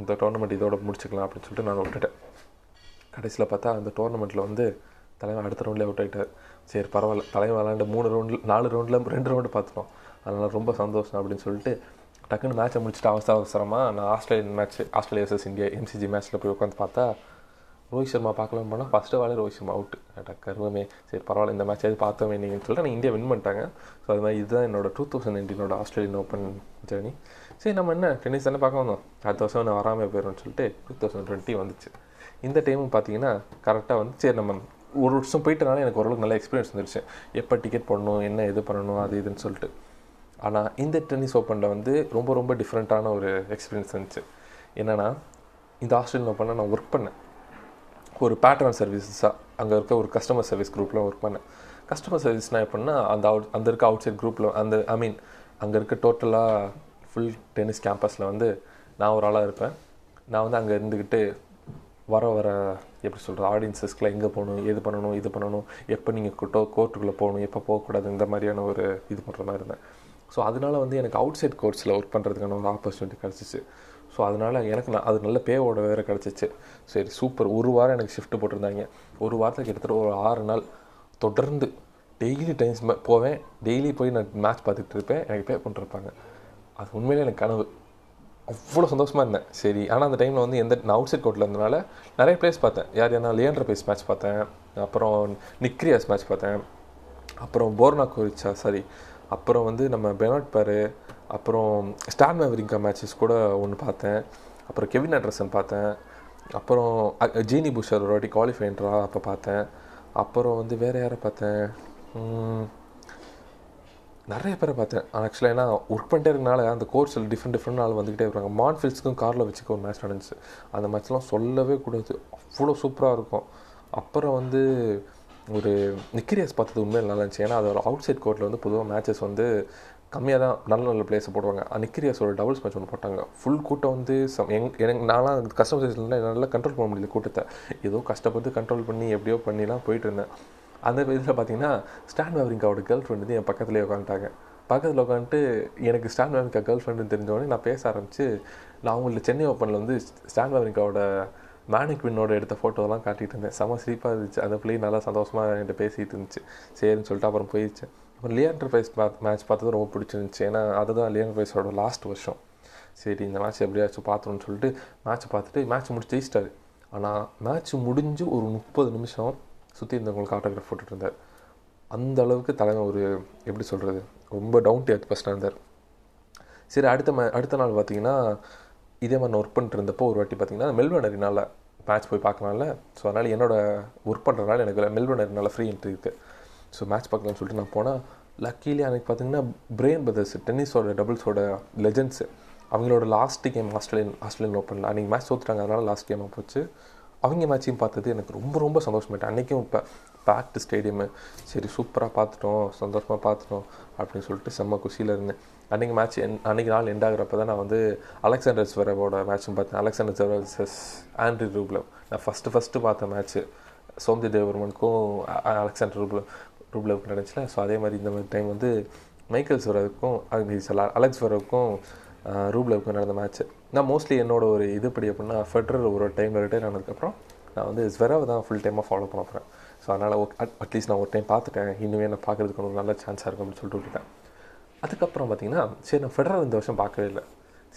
இந்த டோர்னமெண்ட் இதோட முடிச்சுக்கலாம் அப்படின்னு சொல்லிட்டு நான் விட்டுட்டேன். கடைசியில் பார்த்தா அந்த டோர்னமெண்ட்டில் வந்து தலைவன் அடுத்த ரவுண்ட்லேயே அவுட் ஆகிட்டார் சரி பரவாயில்ல. தலைவன் விளாண்டு மூணு ரவுண்டில் நாலு ரவுண்டில் ரெண்டு ரவுண்டு பார்த்துட்டோம். அதனால் ரொம்ப சந்தோஷம் அப்படின்னு சொல்லிட்டு டக்குன்னு மேட்ச்சை முடிச்சுட்டு அவசர அவசரமாக நான் Australian match Australia versus India MCG மேட்ச்சில் போய் உட்காந்து பார்த்தா ரோஹித் சர்மா பார்க்கலாம் போனால் ஃபஸ்ட்டு வாழை ரோஹித் சர்மா அவுட்டு கருவமே சரி பரவாயில்ல இந்த மேட்ச் எது பார்த்தோமே நீங்கள் சொல்லிட்டு நான் இந்தியா வின் பண்ணிட்டாங்க. ஸோ அது மாதிரி இதுதான் என்னோட டூ தௌசண்ட் நைன்டீனோட ஆஸ்திரேலியன் ஓப்பன் ஜேர்னி சரி நம்ம என்ன டென்னிஸ் தானே பார்க்க வந்தோம். அடுத்த வருஷம் நான் வராமல் போயிடும்னு சொல்லிட்டு டூ தௌசண்ட் டுவெண்ட்டி வந்துச்சு. இந்த டைமும் பார்த்தீங்கன்னா கரெக்டாக வந்து சரி நம்ம ஒரு வருஷம் போயிட்டனால எனக்கு ஓரளவுக்கு நல்ல எக்ஸ்பீரியன்ஸ் வந்துருச்சு. எப்போ டிக்கெட் போடணும் என்ன இது பண்ணணும் அது இதுன்னு சொல்லிட்டு. ஆனால் இந்த டென்னிஸ் ஓப்பனில் வந்து ரொம்ப ரொம்ப டிஃப்ரெண்ட்டான ஒரு எக்ஸ்பீரியன்ஸ் இருந்துச்சு என்னென்னா இந்த ஆஸ்திரேலியன் ஓப்பனில் நான் ஒர்க் பண்ணேன். ஒரு பேட்டர்ன் சர்வீஸஸாக அங்கே இருக்க ஒரு கஸ்டமர் சர்வீஸ் குரூப்பில் ஒர்க் பண்ணேன். கஸ்டமர் சர்வீஸ்னால் எப்படின்னா அந்த அவுட் அந்த இருக்க அவுட் சைட் குரூப்பில் அந்த ஐ மீன் அங்கே இருக்க டோட்டலாக ஃபுல் டென்னிஸ் கேம்பஸில் வந்து நான் ஒரு ஆளாக இருப்பேன். நான் வந்து அங்கே இருந்துக்கிட்டு வர வர எப்படி சொல்கிறது ஆடியன்ஸஸ்க்குலாம் எங்கே போகணும் எது பண்ணணும் இது பண்ணணும் எப்போ நீங்கள் கோட்டோ கோர்ட்டுக்குள்ளே போகணும் எப்போ போகக்கூடாது இந்த மாதிரியான ஒரு இது பண்ணுற மாதிரி இருந்தேன். ஸோ அதனால் வந்து எனக்கு அவுட் சைட் கோர்ட்ஸில் ஒர்க் பண்ணுறதுக்கான ஒரு ஆப்பர்ச்சுனிட்டி கிடச்சிச்சு. ஸோ அதனால் எனக்கு நான் அது நல்ல பேவோட வேறு கிடச்சிச்சு. சரி சூப்பர் ஒரு வாரம் எனக்கு ஷிஃப்ட் போட்டிருந்தாங்க. ஒரு வாரத்தில் கிட்டத்தட்ட ஒரு ஆறு நாள் தொடர்ந்து டெய்லி டைம்ஸ் போவேன். டெய்லி போய் நான் மேட்ச் பார்த்துட்டு இருப்பேன். எனக்கு பே பண்ணிருப்பாங்க. அது உண்மையிலே எனக்கு கனவு. அவ்வளோ சந்தோஷமாக இருந்தேன். சரி ஆனால் அந்த டைமில் வந்து எந்த நான் அவுட் சைட் கோர்ட்டில் இருந்தனால நிறைய பிளேஸ் பார்த்தேன். யார் யாரா லியண்டர் பேஸ் மேட்ச் பார்த்தேன். அப்புறம் நிக்ரியாஸ் மேட்ச் பார்த்தேன். அப்புறம் போர்னா கோரிச்சா சாரி அப்புறம் வந்து நம்ம பெனாட் பாரு அப்புறம் ஸ்டான் மேவரிங்கா மேட்சஸ் கூட ஒன்று பார்த்தேன். அப்புறம் கெவின் ஆண்டர்சன் பார்த்தேன். அப்புறம் ஜீனி புஷர் ஒரு வாட்டி குவாலிஃபைன்றா அப்போ பார்த்தேன். அப்புறம் வந்து வேறு யாரை பார்த்தேன்? நிறைய பேரை பார்த்தேன். ஆக்சுவலாக ஏன்னா ஒர்க் பண்ணிட்டே இருக்கனால அந்த கோர்ஸில் டிஃப்ரெண்ட் டிஃப்ரெண்ட் ஆள் வந்துக்கிட்டே இருக்காங்க. மான்ஃபில்ஸ்க்கும் காரில் வச்சுக்க ஒரு மேட்ச் நடந்துச்சு. அந்த மேட்ச்லாம் சொல்லவே கூடாது. அவ்வளோ சூப்பராக இருக்கும். அப்புறம் வந்து ஒரு நிக்கிரியாஸ் பார்த்தது உண்மையில் நல்லா இருந்துச்சு. ஏன்னா அதோட அவுட் சைட் கோர்ட்டில் வந்து பொதுவாக மேட்சஸ் வந்து கம்மியாக தான் நல்ல நல்ல பிளேஸை போடுவாங்க. அன்னிக்கிரியாஸோட டபுள்ஸ் மேட்ச் ஒன்று போட்டாங்க. ஃபுல் கூட்டம் வந்து சம் எங் எனக்கு நான்லாம் கஸ்டமர் சர்வீஸில் என்னால் கண்ட்ரோல் பண்ண முடியல கூட்டத்தை. ஏதோ கஷ்டப்பட்டு கண்ட்ரோல் பண்ணி எப்படியோ பண்ணிலாம் போயிட்டு இருந்தேன். அந்த இதில் பார்த்தீங்கன்னா ஸ்டாண்ட் வேவரிங்காவோட கேர்ள் ஃப்ரெண்ட் வந்து என் பக்கத்துலேயே உட்காந்துட்டாங்க பக்கத்தில் உட்காந்துட்டு எனக்கு ஸ்டாண்ட் வேவரிங்கா கேர்ள் ஃப்ரெண்டுன்னு தெரிஞ்சோடனே நான் பேச ஆரம்பிச்சு நான் அவங்கள சென்னை ஓப்பனில் வந்து ஸ்டாண்ட் வேவரிங்காவோட மேனிக் வின்னோட எடுத்த ஃபோட்டோலாம் காட்டிகிட்டு இருந்தேன். செம சிரிப்பாக இருந்துச்சு. அந்த பிள்ளை நல்லா சந்தோஷமாக என்கிட்ட பேசிகிட்டு இருந்துச்சு. சரின்னு சொல்லிட்டு அப்புறம் போயிடுச்சு. அப்புறம் லியாண்டர் ஃபைஸ் மேட்ச் பார்த்தது ரொம்ப பிடிச்சிருந்துச்சு. ஏன்னா அதுதான் லியாண்டர் ஃபைஸோட லாஸ்ட் வருஷம். சரி இந்த மேட்ச் எப்படியாச்சும் பார்த்துருன்னு சொல்லிட்டு மேட்ச் பார்த்துட்டு மேட்ச் முடிச்சு ஜெயிச்சிட்டாரு. ஆனால் மேட்ச் முடிஞ்சு ஒரு முப்பது நிமிஷம் சுற்றி இருந்தவங்களுக்கு ஆட்டோகிராஃப் போட்டுட்டு இருந்தார் அந்த அளவுக்கு தலைமை ஒரு எப்படி சொல்கிறது ரொம்ப டவுன் டு எர்த் பர்சனாக இருந்தார். சரி அடுத்த மே அடுத்த நாள் பார்த்தீங்கன்னா இதே மாதிரி நான் ஒர்க் பண்ணிட்டு இருந்தப்போ ஒரு வாட்டி பார்த்தீங்கன்னா மெல்பர்ன் அரினால மேட்ச் போய் பார்க்கலாம்ல. ஸோ அதனால் என்னோடய ஒர்க் பண்ணுறதுனால எனக்கு மெல்பர்ன் அரினால ஃப்ரீ என்ட்ரி இருக்குது ஸோ மேட்ச் பார்க்கலான்னு சொல்லிட்டு நான் போனால் லக்கிலி அன்றைக்கி பார்த்தீங்கன்னா பிரேன் பிரதர்ஸ் டென்னிஸோட டபுள்ஸோட லெஜெண்ட்ஸு அவங்களோட லாஸ்ட் கேம் ஆஸ்திரேலியன் ஆஸ்திரேலியன் ஓப்பனில் அன்றைக்கி மேட்ச் தோத்துட்டாங்க. அதனால லாஸ்ட் கேமாக போச்சு. அவங்க மேட்சையும் பார்த்தது எனக்கு ரொம்ப ரொம்ப சந்தோஷமாயிட்டேன் அன்றைக்கும் இப்போ பேக்டு ஸ்டேடியமு சரி சூப்பராக பார்த்துட்டோம் சந்தோஷமாக பார்த்துட்டோம் அப்படின்னு சொல்லிட்டு செம்ம குஷியில் இருந்தேன். அன்றைக்கி மேட்ச் என் அன்றைக்கி நாள் எண்ட் ஆகிறப்ப தான் நான் வந்து அலெக்சாண்டர் ஸ்வரவோட மேட்சும் பார்த்தேன். அலெக்சாண்டர் ஸ்வர ஆண்ட்ரி ரூப்லவ் நான் ஃபஸ்ட்டு ஃபஸ்ட்டு பார்த்த மேட்ச்சு சோம்தி தேவர்மனுக்கும் அலெக்சாண்டர் ரூப்லவ். ரூப்லவுக்கு நடந்துச்சுல ஸோ அதே மாதிரி இந்த மாதிரி டைம் வந்து மைக்கேல் ஸ்வரவுக்கும் அலெக்ஸ் ஸ்வரவுக்கும் ரூப்லவுக்கும் நடந்த மேட்ச்சு நான் மோஸ்ட்லி என்னோட ஒரு இது படி அப்படின்னா ஃபெட்ரர் ஒரு டைமில் ரிட்டையர் ஆனதுக்கப்புறம் நான் வந்து ஸ்வெராவை தான் ஃபுல் டைமாக ஃபாலோ பண்ண போகிறேன் ஸோ அதனால் அட்லீஸ்ட் நான் ஒரு டைம் பார்த்துட்டேன். இன்னுமே நான் பார்க்கறதுக்கு ஒரு நல்ல சான்ஸாக இருக்கும் அப்படின்னு சொல்லிட்டு விட்டுட்டேன். அதுக்கப்புறம் பார்த்தீங்கன்னா சரி நான் ஃபெடரர் இந்த வருஷம் பார்க்கவே இல்லை.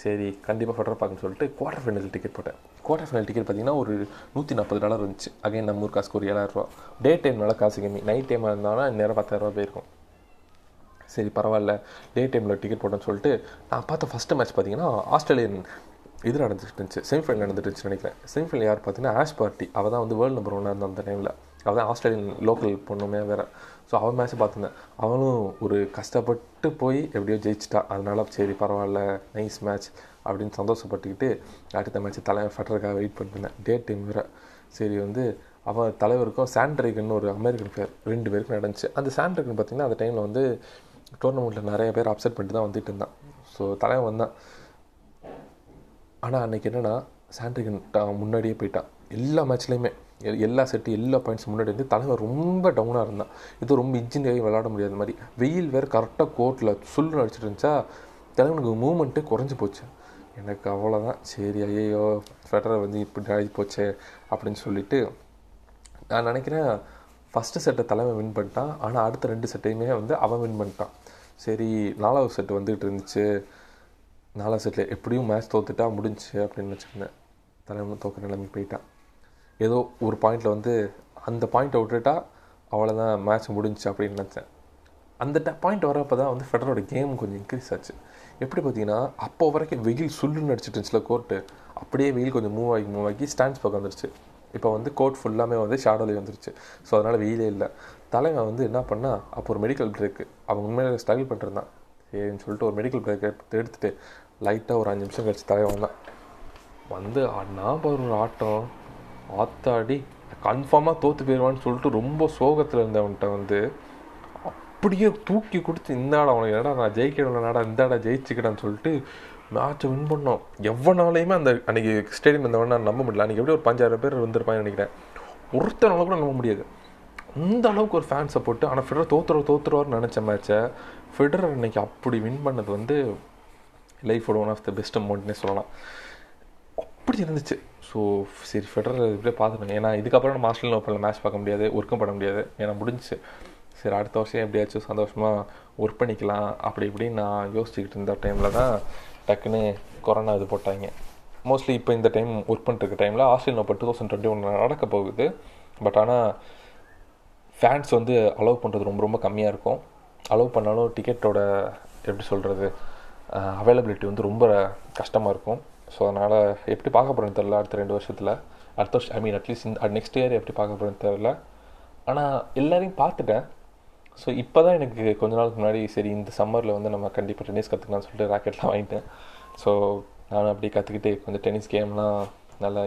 சரி கண்டிப்பாக ஃபெடரர் பார்க்கணும்னு சொல்லிட்டு குவார்டர் ஃபைனல் டிக்கெட் போட்டேன். குவார்டர் ஃபைனல் டிக்கெட் பார்த்தீங்கன்னா ஒரு நூற்றி நாற்பது டாலர் இருந்துச்சு. அகைன் நம்ம ஊர் காசுக்கு ஒரு ஏழாயிரரூவா டே டைம்னால காசு கம்மி. நைட் டைமாக இருந்தாலும் நேரம் பத்தாயிரரூவா போயிருக்கும். சரி பரவாயில்ல. டே டைமில் டிக்கெட் போட்டேன்னு சொல்லிட்டு நான் பார்த்த ஃபஸ்ட்டு மேட்ச் பார்த்தீங்கன்னா ஆஸ்திரேலியன் இது நடந்துட்டு இருந்துச்சு. செமிஃபைனல் நடந்துட்டு இருந்துச்சு நினைக்கிறேன். செமிஃபைனல் யார் பார்த்தீங்கன்னா ஆஷ் பார்ட்டி அவள் தான் வந்து வேர்ல்டு நம்பர் ஒன்னாக இருந்தால் அந்த டைமில் அவள் தான் ஆஸ்திரேலியன் லோக்கல் பொண்ணுமே வேறு. ஸோ அவன் மேட்ச்சை பார்த்துருந்தேன். அவளும் ஒரு கஷ்டப்பட்டு போய் எப்படியோ ஜெயிச்சிட்டா. அதனால சரி பரவாயில்ல நைஸ் மேட்ச் அப்படின்னு சந்தோஷப்பட்டுக்கிட்டு அடுத்த மேட்ச் தலைவர் ஃபெட்டருக்காக வெயிட் பண்ணிருந்தேன் டே டைம் வேறு. சரி வந்து அவன் தலைவருக்கும் சாண்ட்ரிகன் ஒரு அமெரிக்கன் பேர் ரெண்டு பேருக்கும் நடந்துச்சு. அந்த சாண்ட்ரிகன் பார்த்தீங்கன்னா அந்த டைமில் வந்து டோர்னமெண்ட்டில் நிறைய பேர் அப்செட் பண்ணிட்டு தான் வந்துட்டு இருந்தான். ஸோ தலைவன் வந்தான். ஆனால் அன்றைக்கி என்னென்னா சாண்ட்ரிகன் முன்னாடியே போயிட்டான். எல்லா மேட்ச்லேயுமே எல்லா செட்டு எல்லா பாயிண்ட்ஸ் முன்னாடி வந்து தலைவர் ரொம்ப டவுனாக இருந்தான். இது ரொம்ப இன்ஜினியரிங் விளாட முடியாத மாதிரி. வெயில் வேறு கரெக்டாக கோர்ட்டில் சுல்லு அடிச்சிட்டு இருந்துச்சா தலைவனுக்கு மூமெண்ட்டே குறைஞ்சி போச்சு. எனக்கு அவ்வளோதான் சரி ஐயோ ஃபெடரர் வந்து இப்படி ஆகி போச்சே அப்படின்னு சொல்லிட்டு நான் நினைக்கிறேன் ஃபஸ்ட்டு செட்டை தலைவன் வின் பண்ணிட்டான். ஆனால் அடுத்த ரெண்டு செட்டையுமே வந்து அவன் வின் பண்ணிட்டான். சரி நாலாவது செட்டு வந்துகிட்டு இருந்துச்சு. நாலாவது செட்டில் எப்படியும் மேட்ச் தோத்துட்டா முடிஞ்சு அப்படின்னு வச்சுருந்தேன் தலைமை தோக்க நிலைமை போயிட்டான். ஏதோ ஒரு பாயிண்டில் வந்து அந்த பாயிண்ட்டை விட்டுட்டா அவ்வளோதான் மேட்ச் முடிஞ்சுச்சு அப்படின்னு நினச்சேன். அந்த ட பாயிண்ட் வரப்போ தான் வந்து ஃபெடரோட கேம் கொஞ்சம் இன்க்ரீஸ் ஆச்சு. எப்படி பார்த்தீங்கன்னா அப்போ வரைக்கும் வெயில் சுல்லுன்னு அடிச்சிட்டு இருந்துச்சுல கோர்ட்டு அப்படியே வெயில் கொஞ்சம் மூவ் ஆகி மூவ் ஆகி ஸ்டாண்ட்ஸ் பக்கம் வந்துருச்சு. இப்போ வந்து கோர்ட் ஃபுல்லாமே வந்து ஷேடோலி வந்துருச்சு. ஸோ அதனால் வெயிலே இல்லை. தலைவன் வந்து என்ன பண்ணால் அப்போ ஒரு மெடிக்கல் பிரேக்கு அவன் உண்மையிலே ஸ்ட்ரகிள் பண்ணிருந்தான் சரின்னு சொல்லிட்டு ஒரு மெடிக்கல் பிரேக் எடுத்துட்டு லைட்டாக ஒரு அஞ்சு நிமிஷம் கழிச்சு தலைவன் தான் வந்து நான் ஒரு ஆட்டம். ஆத்தாடி கன்ஃபார்மாக தோற்று போயிடுவான்னு சொல்லிட்டு ரொம்ப சோகத்தில் இருந்தவன்கிட்ட வந்து அப்படியே தூக்கி கொடுத்து இந்தாடா உனக்கு என்னடா நான் ஜெயிக்கணும்லடா இந்தாடா ஜெயிச்சுக்கிறேன்னு சொல்லிட்டு மேட்ச்சை வின் பண்ணோம். எவ்வளோனாலையுமே அந்த அன்றைக்கி ஸ்டேடியம் இருந்தவன் நான் நம்ப முடியல. அன்றைக்கி எப்படி ஒரு பஞ்சாயிரம் பேர் வந்திருப்பாங்கன்னு நினைக்கிறேன். ஒருத்தனால கூட நம்ப முடியாது. அந்த அளவுக்கு ஒரு ஃபேன் சப்போர்ட்டு ஆனால் ஃபெடரர் தோத்துற தோத்துருவார்னு நினச்ச மேட்ச்சை ஃபெடரர் இன்னைக்கு அப்படி வின் பண்ணது வந்து லைஃபோட ஒன் ஆஃப் த பெஸ்ட் அமௌண்ட்னே சொல்லலாம். அப்படி இருந்துச்சு. ஸோ சரி ஃபெடரர் இப்படியே பார்த்துட்டேன் ஏன்னா இதுக்கப்புறம் நம்ம ஆஸ்திரேலியன் ஓப்பனில் மேட்ச் பார்க்க முடியாது ஒர்க்கும் பண்ண முடியாது. ஏன்னா முடிஞ்சிச்சு. சரி அடுத்த வருஷம் எப்படியாச்சும் சந்தோஷமாக ஒர்க் பண்ணிக்கலாம். அப்படி இப்படின்னு நான் யோசிச்சுக்கிட்டு இருந்த டைமில் தான் டக்குன்னு கொரோனா இது போட்டாங்க. மோஸ்ட்லி இப்போ இந்த டைம் ஒர்க் பண்ணிட்டுருக்க டைமில் Australian open two thousand twenty one நடக்க போகுது. பட் ஆனால் ஃபேன்ஸ் வந்து அலோவ் பண்ணுறது ரொம்ப ரொம்ப கம்மியாக இருக்கும். அலோவ் பண்ணாலும் டிக்கெட்டோட எப்படி சொல்கிறது அவைலபிலிட்டி வந்து ரொம்ப கஷ்டமாக இருக்கும். ஸோ அதனால் எப்படி பார்க்க போகிறேன்னு தெரில அடுத்த ரெண்டு வருஷத்தில். அடுத்த வருஷம் ஐ மீன் அட்லீஸ்ட் இந்த நெக்ஸ்ட் இயர் எப்படி பார்க்க போகிறேன்னு தெரில ஆனால் எல்லோரையும் பார்த்துட்டேன். ஸோ இப்போ தான் எனக்கு கொஞ்ச நாளுக்கு முன்னாடி சரி இந்த சம்மரில் வந்து நம்ம கண்டிப்பாக டென்னிஸ் கற்றுக்கலாம்னு சொல்லிட்டு ராக்கெட்லாம் வாங்கிட்டேன். ஸோ நானும் அப்படியே கற்றுக்கிட்டு கொஞ்சம் டென்னிஸ் கேம்லாம் நல்லா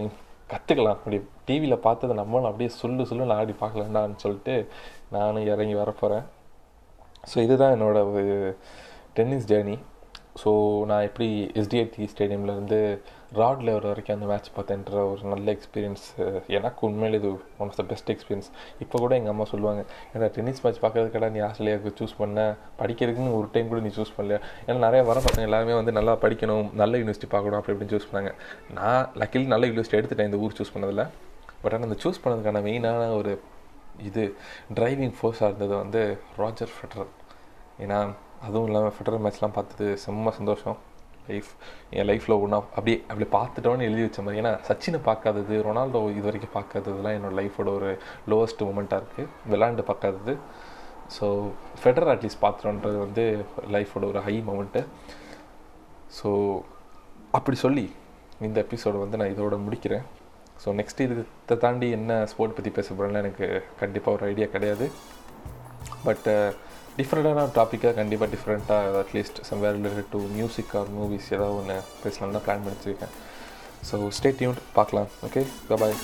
கற்றுக்கலாம் அப்படி டிவியில் பார்த்ததை நம்மளும் அப்படியே சொல்லு சொல்லு நான் ஆடி பார்க்கலாண்டான்னு சொல்லிட்டு நானும் இறங்கி வரப்போகிறேன் ஸோ இதுதான் என்னோட ஒரு டென்னிஸ் ஜேர்னி ஸோ நான் எப்படி எஸ்டிஐடி ஸ்டேடியம்லேருந்து ராட் லெவல் வரைக்கும் அந்த மேட்ச் பார்த்தேன்ற ஒரு நல்ல எக்ஸ்பீரியன்ஸ் எனக்கு உண்மையிலே இது one of the best experience இப்போ கூட எங்கள் அம்மா சொல்லுவாங்க ஏன்னா டென்னிஸ் மேட்ச் பார்க்கறதுக்கடா நீ ஆஸ்திரேலியாவுக்கு சூஸ் பண்ண. படிக்கிறதுக்குன்னு ஒரு டைம் கூட நீ சூஸ் பண்ணல ஏன்னா நிறைய வர பசங்க எல்லாருமே வந்து நல்லா படிக்கணும் நல்ல யூனிவர்சிட்டி பார்க்கணும் அப்படி இப்படின்னு சூஸ் பண்ணாங்க. நான் லக்கில் நல்ல யூனிவர்சிட்டி எடுத்துட்டேன் இந்த ஊர் சூஸ் பண்ணதில். பட் ஆனால் அந்த சூஸ் பண்ணதுக்கான மெயினான ஒரு இது டிரைவிங் ஃபோர்ஸாக இருந்தது வந்து ராஜர் ஃபெட்ரல் ஏன்னா அதுவும் இல்லாமல் ஃபெடரல் மேட்ச்லாம் பார்த்தது செம்ம சந்தோஷம். லைஃப் என் லைஃப்பில் ஒன்றா அப்படியே அப்படி பார்த்துட்டோன்னு எழுதி வச்ச மாதிரி. ஏன்னா சச்சினை பார்க்காதது ரொனால்டோ இது வரைக்கும் பார்க்காததுலாம் என்னோடய லைஃபோட ஒரு லோவஸ்ட் மூமெண்ட்டாக இருக்குது விளாண்டு பார்க்காதது. ஸோ ஃபெடரர் அட்லீஸ்ட் பார்த்துட்டோன்றது வந்து லைஃபோட ஒரு ஹை மூமெண்ட்டு ஸோ அப்படி சொல்லி இந்த எபிசோடு வந்து நான் இதோட முடிக்கிறேன். ஸோ நெக்ஸ்ட் இதை தாண்டி என்ன ஸ்போர்ட் பற்றி பேச போகிறேன்னு எனக்கு கண்டிப்பாக ஒரு ஐடியா கிடையாது. பட்டு டிஃப்ரெண்ட்டான டாப்பிக்காக கண்டிப்பாக டிஃப்ரெண்ட்டாக at least somewhere related to music or movies ஏதாவது ஒன்று பேசலாம் தான் பிளான் பண்ணி வச்சுருக்கேன் ஸோ ஸ்டே டியூன் பார்க்கலாம். Okay bye